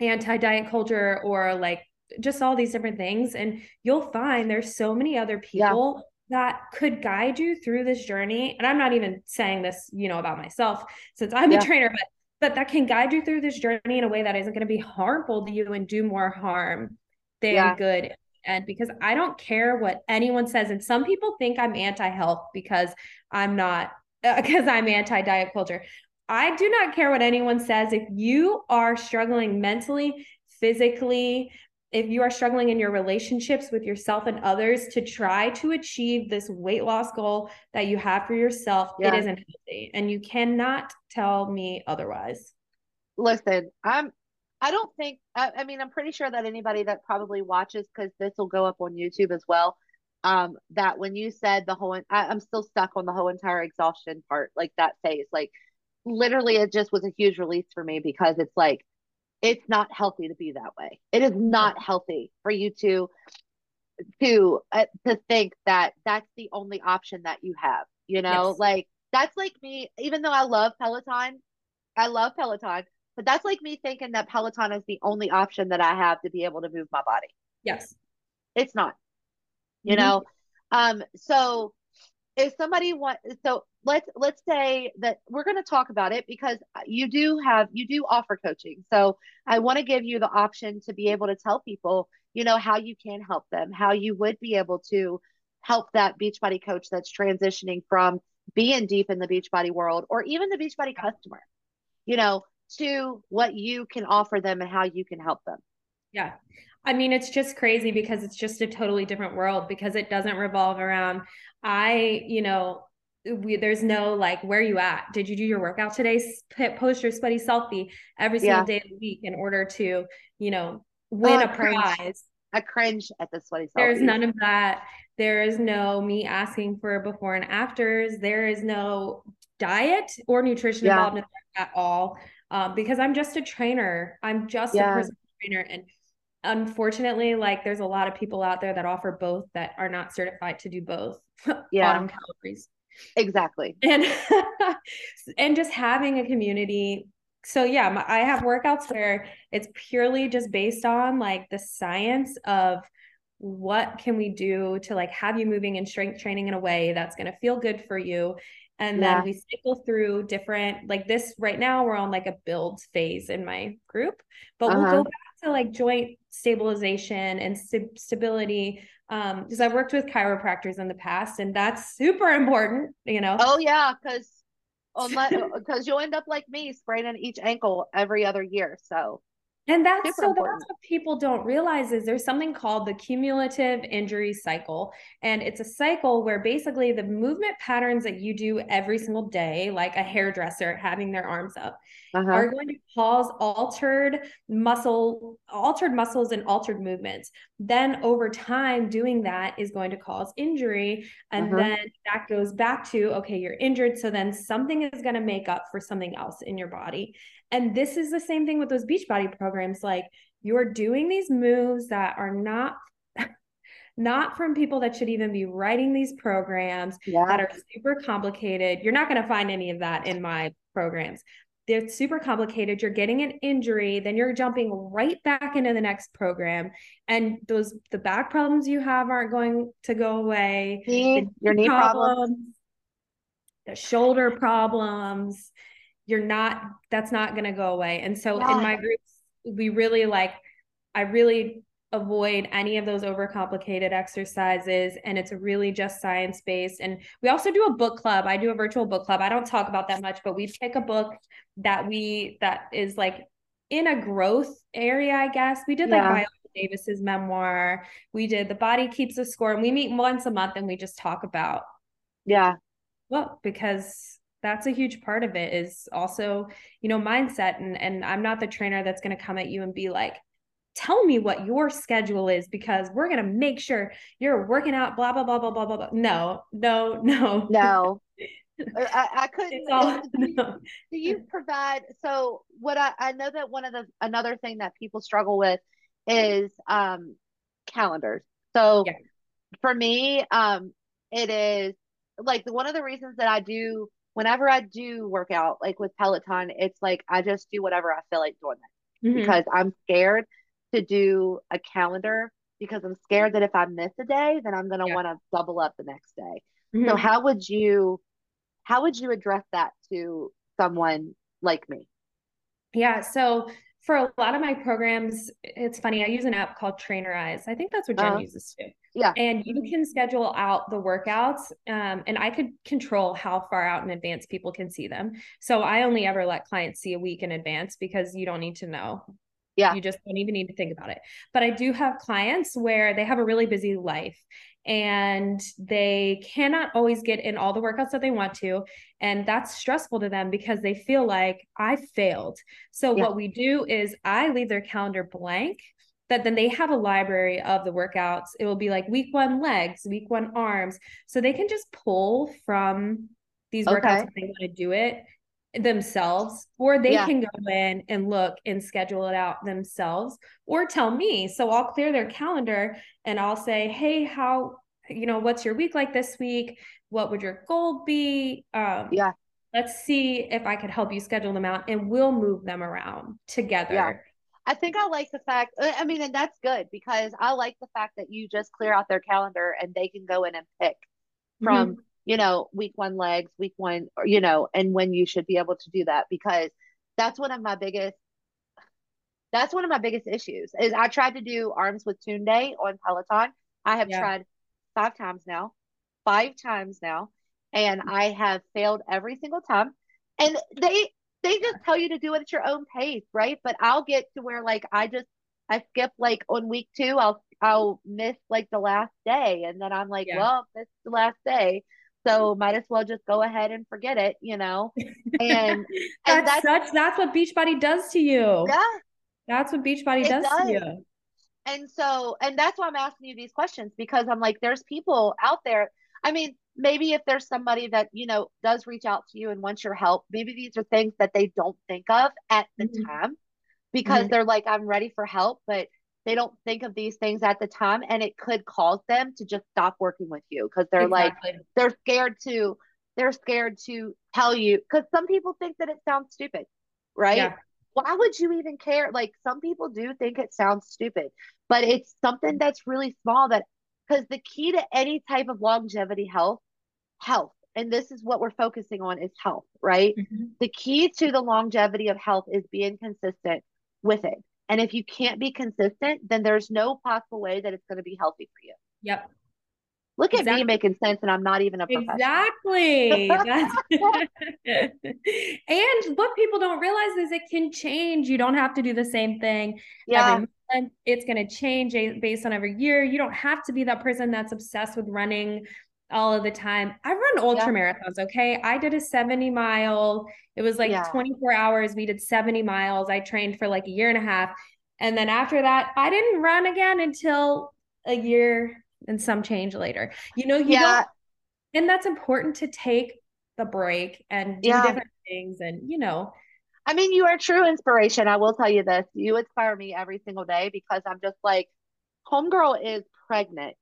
anti diet culture or like just all these different things and you'll find there's so many other people yeah. that could guide you through this journey and i'm not even saying this you know about myself since i'm yeah. a trainer but but that can guide you through this journey in a way that isn't going to be harmful to you and do more harm than yeah. good and because i don't care what anyone says and some people think i'm anti-health because i'm not because uh, i'm anti-diet culture I do not care what anyone says. If you are struggling mentally, physically, if you are struggling in your relationships with yourself and others to try to achieve this weight loss goal that you have for yourself, yeah. it isn't healthy. And you cannot tell me otherwise. Listen, I'm I don't think I, I mean I'm pretty sure that anybody that probably watches because this will go up on YouTube as well. Um, that when you said the whole I, I'm still stuck on the whole entire exhaustion part, like that phase. Like literally it just was a huge release for me because it's like it's not healthy to be that way. It is not healthy for you to to uh, to think that that's the only option that you have. You know, yes. like that's like me. Even though I love Peloton, I love Peloton, but that's like me thinking that Peloton is the only option that I have to be able to move my body. Yes, it's not. You mm-hmm. know, um. So if somebody want, so let's let's say that we're going to talk about it because you do have you do offer coaching. So i want to give you the option to be able to tell people you know how you can help them how you would be able to help that beachbody coach that's transitioning from being deep in the beachbody world or even the beachbody customer you know to what you can offer them and how you can help them. Yeah. I mean, it's just crazy because it's just a totally different world because it doesn't revolve around I, you know, we, there's no like where you at did you do your workout today post your sweaty selfie every single yeah. day of the week in order to you know win oh, a prize A cringe at the sweaty selfie. There's none of that. There is no me asking for before and afters. There is no diet or nutrition yeah. involved in at all. Um, because I'm just a trainer. I'm just yeah. a personal trainer. And unfortunately, like there's a lot of people out there that offer both that are not certified to do both. Yeah. Bottom calories. Exactly. And and just having a community. So yeah, my, I have workouts where it's purely just based on like the science of what can we do to like have you moving and strength training in a way that's going to feel good for you and yeah. then we cycle through different like this right now we're on like a build phase in my group but uh-huh. we'll go back to like joint stabilization and st- stability um because I've worked with chiropractors in the past and that's super important, you know. Oh yeah, cuz because you'll end up like me spraining each ankle every other year. So and that's Super so important. that's what people don't realize is there's something called the cumulative injury cycle. And it's a cycle where basically the movement patterns that you do every single day, like a hairdresser having their arms up, uh-huh. are going to cause altered muscle, altered muscles and altered movements. Then over time, doing that is going to cause injury. And uh-huh. then that goes back to okay, you're injured. So then something is going to make up for something else in your body. And this is the same thing with those Beachbody programs. Like you're doing these moves that are not not from people that should even be writing these programs yeah. that are super complicated. You're not going to find any of that in my programs. They're super complicated. You're getting an injury, then you're jumping right back into the next program. And those the back problems you have aren't going to go away. Knee, your knee problems. problems the shoulder problems, you're not, that's not going to go away. And so yeah. in my groups, we really like, I really avoid any of those overcomplicated exercises and it's really just science based and we also do a book club. I do a virtual book club. I don't talk about that much but we pick a book that we that is like in a growth area i guess. We did like yeah. Viola davis's memoir. We did the body keeps a score and we meet once a month and we just talk about yeah. Well because that's a huge part of it is also you know mindset. And and i'm not the trainer that's going to come at you and be like tell me what your schedule is because we're going to make sure you're working out blah blah blah blah blah blah blah no no no no I, I couldn't all, do, you, no. do you provide so what I, I know that one of the another thing that people struggle with is um calendars so yeah. for me um it is like one of the reasons that I do whenever I do work out like with Peloton it's like I just do whatever I feel like doing it mm-hmm. because I'm scared to do a calendar because I'm scared that if I miss a day, then I'm going to yeah. want to double up the next day. Mm-hmm. So how would you how would you address that to someone like me? Yeah, so for a lot of my programs, it's funny. I use an app called Trainerize. I think that's what Jen uh, uses too. Yeah. And you can schedule out the workouts, um, and I could control how far out in advance people can see them. So I only ever let clients see a week in advance because you don't need to know yeah. You just don't even need to think about it. But I do have clients where they have a really busy life and they cannot always get in all the workouts that they want to. And that's stressful to them because they feel like I failed. So yeah. what we do is I leave their calendar blank that then they have a library of the workouts. It will be like week one legs, week one arms. So they can just pull from these okay. workouts if they want to do it themselves or they yeah. can go in and look and schedule it out themselves. Or tell me. So i'll clear their calendar and i'll say hey how you know what's your week like this week? What would your goal be? Um yeah. let's see if i could help you schedule them out and we'll move them around together. Yeah. I think I like the fact, I mean, and that's good because I like the fact that you just clear out their calendar and they can go in and pick from mm-hmm you know, week one legs, week one, or, you know, and when you should be able to do that because that's one of my biggest that's one of my biggest issues is I tried to do arms with Tunde on Peloton. I have yeah. tried five times now, five times now, and I have failed every single time. And they they just tell you to do it at your own pace, right? But I'll get to where like I just I skip like on week two, I'll I'll miss like the last day, and then I'm like, yeah. well, this the last day. So might as well just go ahead and forget it, you know. And, that's, and that's such that's what Beachbody does to you. Yeah. That's what Beachbody does, does to you. And so, and that's why I'm asking you these questions because I'm like, there's people out there. I mean, maybe if there's somebody that, you know, does reach out to you and wants your help, maybe these are things that they don't think of at the mm-hmm. time because mm-hmm. they're like, I'm ready for help. But they don't think of these things at the time and it could cause them to just stop working with you because they're exactly. like they're scared to they're scared to tell you because some people think that it sounds stupid right yeah. why would you even care like some people do think it sounds stupid but it's something that's really small that because the key to any type of longevity health health and this is what we're focusing on is health right mm-hmm. the key to the longevity of health is being consistent with it and if you can't be consistent, then there's no possible way that it's going to be healthy for you. Yep. Look at me making sense, and I'm not even a professional. Exactly. and what people don't realize is it can change. You don't have to do the same thing yeah. every month. It's going to change based on every year. You don't have to be that person that's obsessed with running all of the time. I run ultra yeah. marathons. Okay. I did a 70 mile. It was like yeah. 24 hours. We did 70 miles. I trained for like a year and a half. And then after that, I didn't run again until a year and some change later. You know, you yeah. and that's important to take the break and do yeah. different things. And, you know, I mean, you are true inspiration. I will tell you this. You inspire me every single day because I'm just like, homegirl is pregnant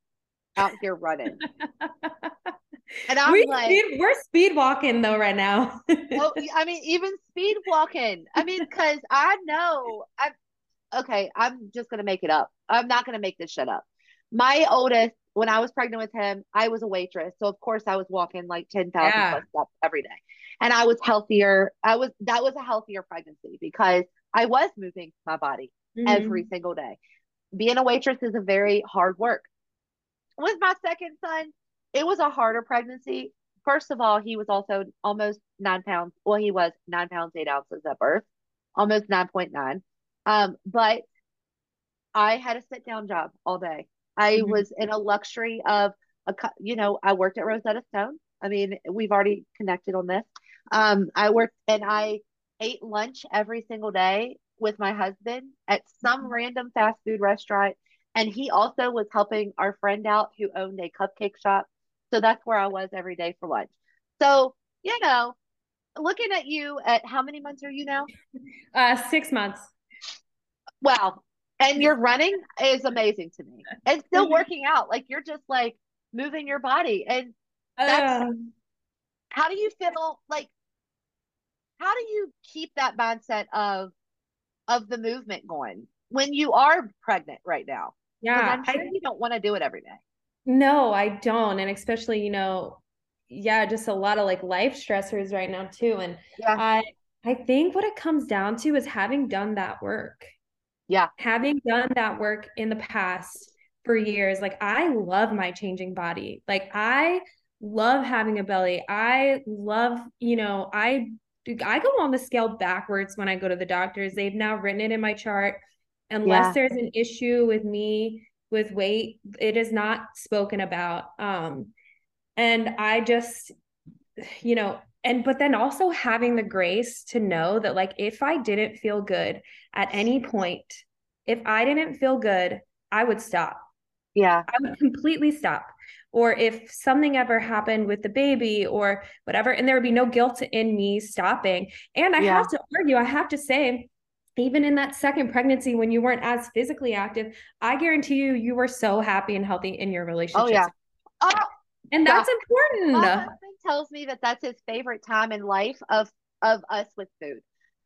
out here running. And I'm we like, speed, we're speed walking though right now. oh, I mean, even speed walking. I mean, because I know I'm okay. I'm just gonna make it up. I'm not gonna make this shit up. My oldest when I was pregnant with him, I was a waitress. So of course I was walking like 10,000 yeah. plus steps every day. And I was healthier. I was that was a healthier pregnancy because I was moving my body mm-hmm. every single day. Being a waitress is a very hard work. With my second son, it was a harder pregnancy. First of all, he was also almost nine pounds. Well, he was nine pounds, eight ounces at birth, almost 9.9. Um, but I had a sit down job all day. I mm-hmm. was in a luxury of a, you know, I worked at Rosetta Stone. I mean, we've already connected on this. Um, I worked and I ate lunch every single day with my husband at some mm-hmm. random fast food restaurant. And he also was helping our friend out who owned a cupcake shop. So that's where I was every day for lunch. So, you know, looking at you at how many months are you now? Uh, six months. Wow and your running is amazing to me and still mm-hmm. working out like you're just like moving your body and that's uh, how do you feel like how do you keep that mindset of of the movement going when you are pregnant right now yeah i'm sure I, you don't want to do it every day no i don't and especially you know yeah just a lot of like life stressors right now too and yeah. i i think what it comes down to is having done that work yeah. Having done that work in the past for years, like I love my changing body. Like I love having a belly. I love, you know, I I go on the scale backwards when I go to the doctors. They've now written it in my chart. Unless yeah. there's an issue with me with weight, it is not spoken about. Um, and I just, you know, and but then also having the grace to know that like if I didn't feel good at any point, if I didn't feel good, I would stop. Yeah. I would completely stop. Or if something ever happened with the baby or whatever, and there would be no guilt in me stopping. And I yeah. have to argue, I have to say, even in that second pregnancy when you weren't as physically active, I guarantee you, you were so happy and healthy in your relationship. Oh, yeah. Oh, and that's yeah. important. My husband tells me that that's his favorite time in life of of us with food.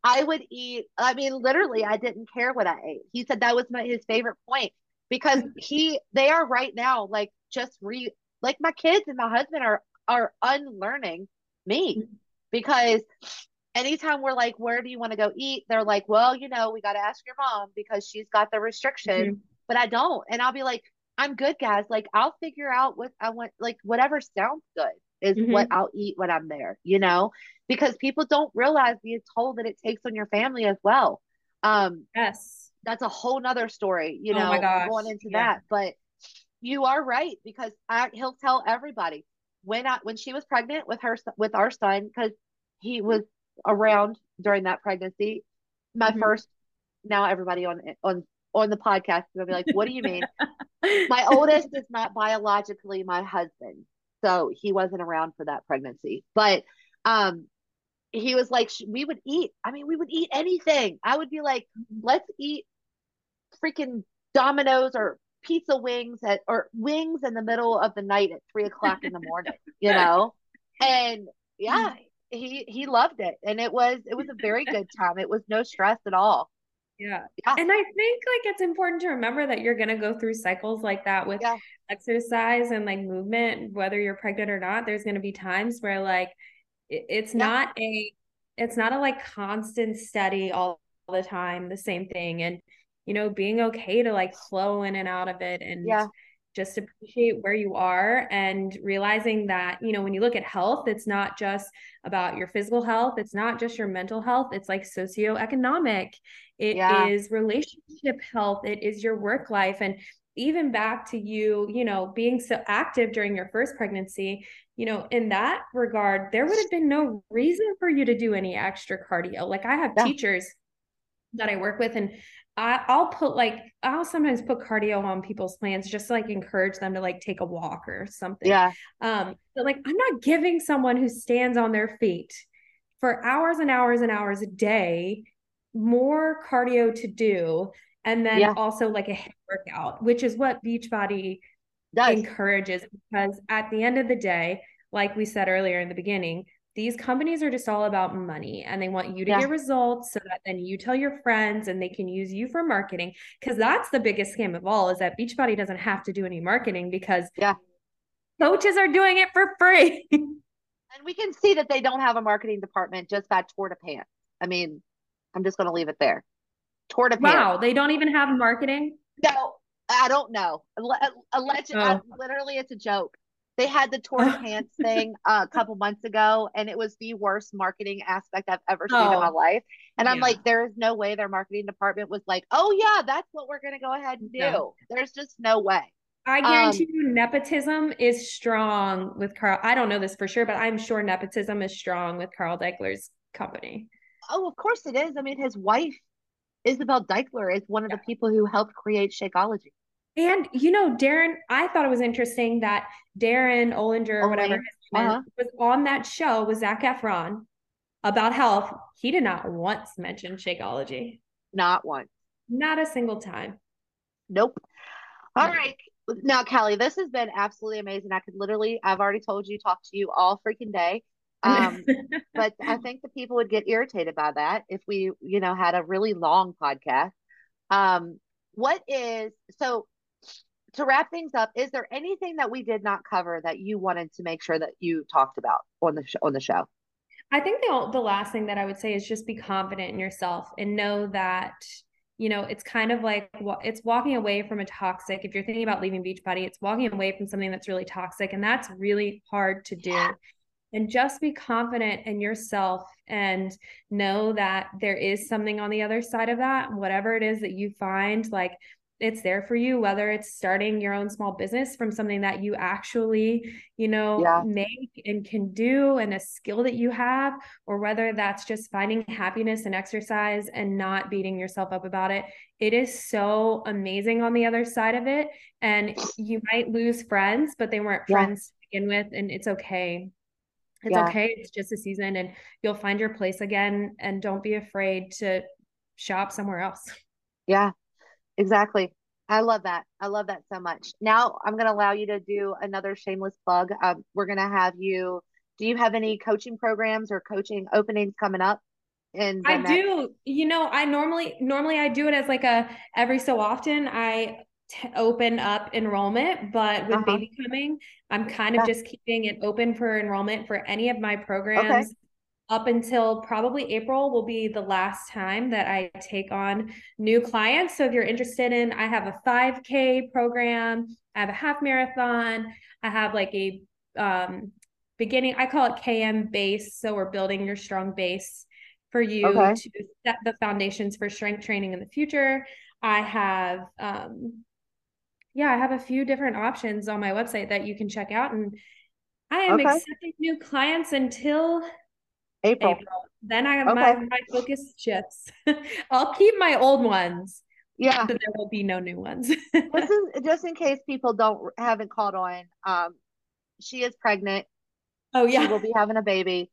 I would eat. I mean, literally, I didn't care what I ate. He said that was my his favorite point because he they are right now like just re like my kids and my husband are are unlearning me mm-hmm. because anytime we're like, where do you want to go eat? They're like, well, you know, we got to ask your mom because she's got the restriction, mm-hmm. but I don't. And I'll be like, I'm good, guys. Like, I'll figure out what I want, like, whatever sounds good is mm-hmm. what I'll eat when I'm there, you know, because people don't realize the toll that it takes on your family as well. Um, yes, that's a whole nother story, you know, oh know, going into yeah. that. But you are right because I, he'll tell everybody when I when she was pregnant with her with our son because he was around during that pregnancy. My mm-hmm. first, now everybody on on on the podcast is gonna be like, "What do you mean?" my oldest is not biologically my husband so he wasn't around for that pregnancy but um he was like we would eat i mean we would eat anything i would be like let's eat freaking Domino's or pizza wings at or wings in the middle of the night at three o'clock in the morning you know and yeah he he loved it and it was it was a very good time it was no stress at all yeah. yeah. And I think like it's important to remember that you're going to go through cycles like that with yeah. exercise and like movement, whether you're pregnant or not. There's going to be times where like it, it's yeah. not a, it's not a like constant steady all the time, the same thing. And, you know, being okay to like flow in and out of it and yeah. Just appreciate where you are and realizing that, you know, when you look at health, it's not just about your physical health, it's not just your mental health, it's like socioeconomic it yeah. is relationship health, it is your work life. And even back to you, you know, being so active during your first pregnancy, you know, in that regard, there would have been no reason for you to do any extra cardio. Like I have yeah. teachers that I work with, and I, will put like I'll sometimes put cardio on people's plans just to like encourage them to like take a walk or something. Yeah. Um, but like I'm not giving someone who stands on their feet for hours and hours and hours a day more cardio to do and then yeah. also like a workout which is what beachbody Does. encourages because at the end of the day like we said earlier in the beginning these companies are just all about money and they want you to yeah. get results so that then you tell your friends and they can use you for marketing because that's the biggest scam of all is that beachbody doesn't have to do any marketing because yeah. coaches are doing it for free. And we can see that they don't have a marketing department just by tour de pants. I mean i'm just going to leave it there. Tour de pants. Wow they don't even have marketing? No i don't know. Allegedly oh. literally it's a joke they had the tour de pants thing uh, a couple months ago, and it was the worst marketing aspect I've ever seen oh, in my life. And I'm like, there is no way their marketing department was like, oh yeah, that's what we're gonna go ahead and do. No. There's just no way. I guarantee um, you, nepotism is strong with Carl. I don't know this for sure, but I'm sure nepotism is strong with Carl Daikeler's company. Oh, of course it is. I mean, his wife, Isabel Daikeler, is one of yeah. the people who helped create Shakeology. And you know, Darin, I thought it was interesting that Darin Olinger or whatever uh-huh. was on that show with Zac Efron about health. He did not once mention Shakeology. Not once. Not a single time. Nope. All no. right. Now, Kellie, this has been absolutely amazing. I could literally, I've already told you, talk to you all freaking day. Um, but I think the people would get irritated by that if we, you know, had a really long podcast. Um, what is so to wrap things up, is there anything that we did not cover that you wanted to make sure that you talked about on the sh- on the show? I think the the last thing that I would say is just be confident in yourself and know that you know it's kind of like it's walking away from a toxic. If you're thinking about leaving Beachbody, it's walking away from something that's really toxic, and that's really hard to do. And just be confident in yourself and know that there is something on the other side of that. Whatever it is that you find, like it's there for you whether it's starting your own small business from something that you actually you know yeah. make and can do and a skill that you have or whether that's just finding happiness and exercise and not beating yourself up about it it is so amazing on the other side of it and you might lose friends but they weren't yeah. friends to begin with and it's okay it's yeah. okay it's just a season and you'll find your place again and don't be afraid to shop somewhere else yeah Exactly. I love that. I love that so much. Now I'm going to allow you to do another shameless plug. Um, we're going to have you. Do you have any coaching programs or coaching openings coming up? And I do. You know, I normally normally I do it as like a every so often I t- open up enrollment, but with uh-huh. baby coming, I'm kind of yeah. just keeping it open for enrollment for any of my programs. Okay up until probably April will be the last time that I take on new clients. So if you're interested in, I have a 5K program, I have a half marathon, I have like a um, beginning, I call it KM base. So we're building your strong base for you okay. to set the foundations for strength training in the future. I have, um, yeah, I have a few different options on my website that you can check out. And I am okay. accepting new clients until April. April. Then I have okay. my, my focus shifts. I'll keep my old ones. Yeah. So there will be no new ones. this is just in case people don't haven't caught on. Um, she is pregnant. Oh yeah. She will be having a baby.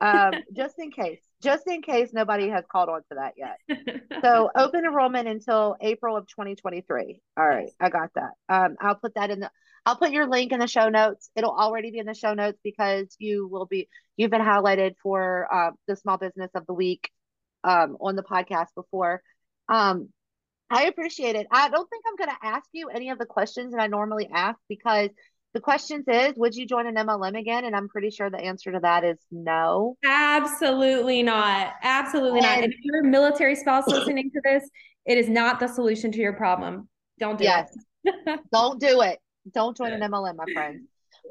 Um, just in case. Just in case nobody has called on to that yet. so open enrollment until April of 2023. All right, I got that. Um, I'll put that in the I'll put your link in the show notes. It'll already be in the show notes because you will be you've been highlighted for uh, the small business of the week um, on the podcast before. Um, I appreciate it. I don't think I'm going to ask you any of the questions that I normally ask because the questions is would you join an MLM again? And I'm pretty sure the answer to that is no. Absolutely not. Absolutely and, not. And if you're a military spouse listening to this, it is not the solution to your problem. Don't do yes. it. don't do it. Don't join an MLM, my friend.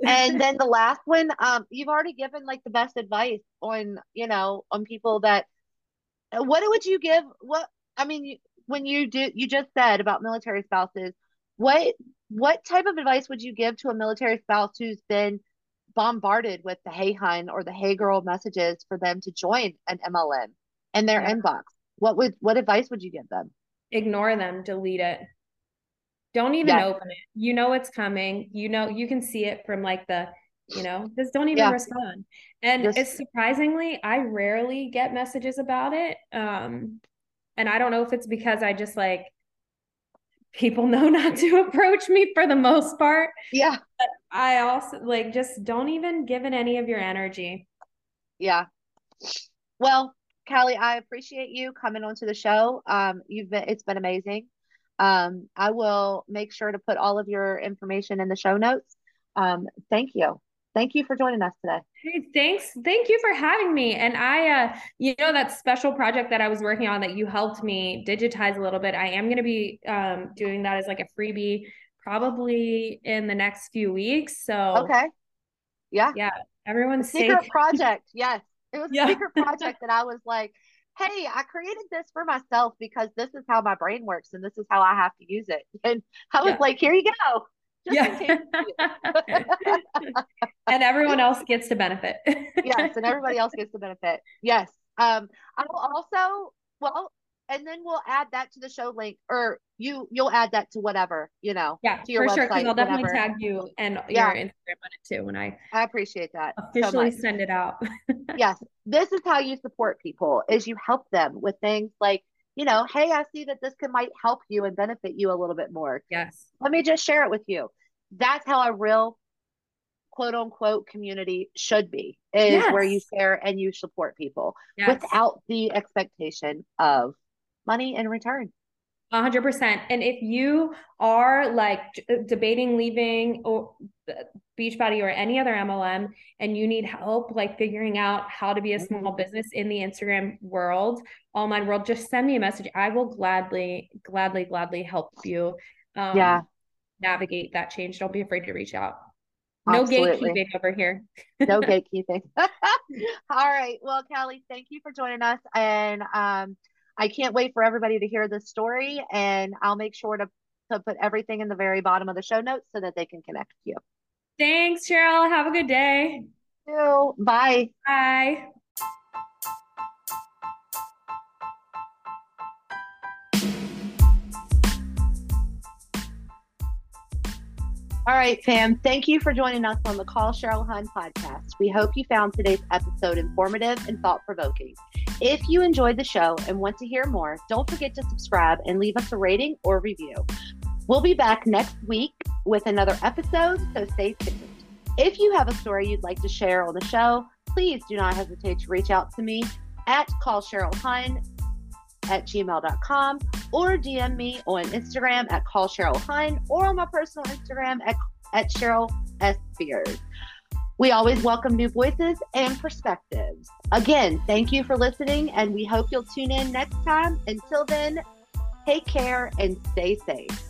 and then the last one, um, you've already given like the best advice on, you know, on people that. What would you give? What I mean, when you do, you just said about military spouses. What what type of advice would you give to a military spouse who's been bombarded with the hey hun or the hey girl messages for them to join an MLM in their yeah. inbox? What would what advice would you give them? Ignore them, delete it. Don't even yes. open it. You know it's coming. You know you can see it from like the, you know, just don't even yeah. respond. And just, it's surprisingly, I rarely get messages about it. Um, and I don't know if it's because I just like people know not to approach me for the most part. Yeah. But I also like just don't even give it any of your energy. Yeah. Well, Kellie, I appreciate you coming onto the show. Um, you've been it's been amazing. Um, I will make sure to put all of your information in the show notes. Um, thank you. Thank you for joining us today. Hey, thanks. Thank you for having me. And I, uh, you know, that special project that I was working on that you helped me digitize a little bit. I am going to be um, doing that as like a freebie probably in the next few weeks. So, okay. Yeah. Yeah. Everyone's secret project. Yes. It was yeah. a secret project that I was like, hey, I created this for myself because this is how my brain works and this is how I have to use it. And I was yeah. like, here you go yeah. and everyone else gets to benefit. yes, and everybody else gets to benefit. Yes. Um, I will also well, and then we'll add that to the show link, or you you'll add that to whatever you know. Yeah, to your for website, sure. Because I'll definitely whatever. tag you and yeah. your Instagram on it too when I. I appreciate that. Officially so send it out. yes, this is how you support people: is you help them with things like you know, hey, I see that this can might help you and benefit you a little bit more. Yes. Let me just share it with you. That's how a real quote unquote community should be is yes. where you share and you support people yes. without the expectation of money in return. 100% and if you are like debating leaving or beachbody or any other mlm and you need help like figuring out how to be a small mm-hmm. business in the instagram world online world just send me a message i will gladly gladly gladly help you um, yeah navigate that change don't be afraid to reach out no Absolutely. gatekeeping over here. no gatekeeping. All right. Well, Kellie, thank you for joining us. And um, I can't wait for everybody to hear this story. And I'll make sure to, to put everything in the very bottom of the show notes so that they can connect with you. Thanks, Cheryl. Have a good day. You. Bye. Bye. All right, fam. Thank you for joining us on the Call Cheryl Hun podcast. We hope you found today's episode informative and thought provoking. If you enjoyed the show and want to hear more, don't forget to subscribe and leave us a rating or review. We'll be back next week with another episode, so stay tuned. If you have a story you'd like to share on the show, please do not hesitate to reach out to me at Call Cheryl Hun at gmail.com or DM me on Instagram at call Cheryl Hun or on my personal Instagram at, at Cheryl S. Spears. We always welcome new voices and perspectives. Again, thank you for listening, and we hope you'll tune in next time. Until then, take care and stay safe.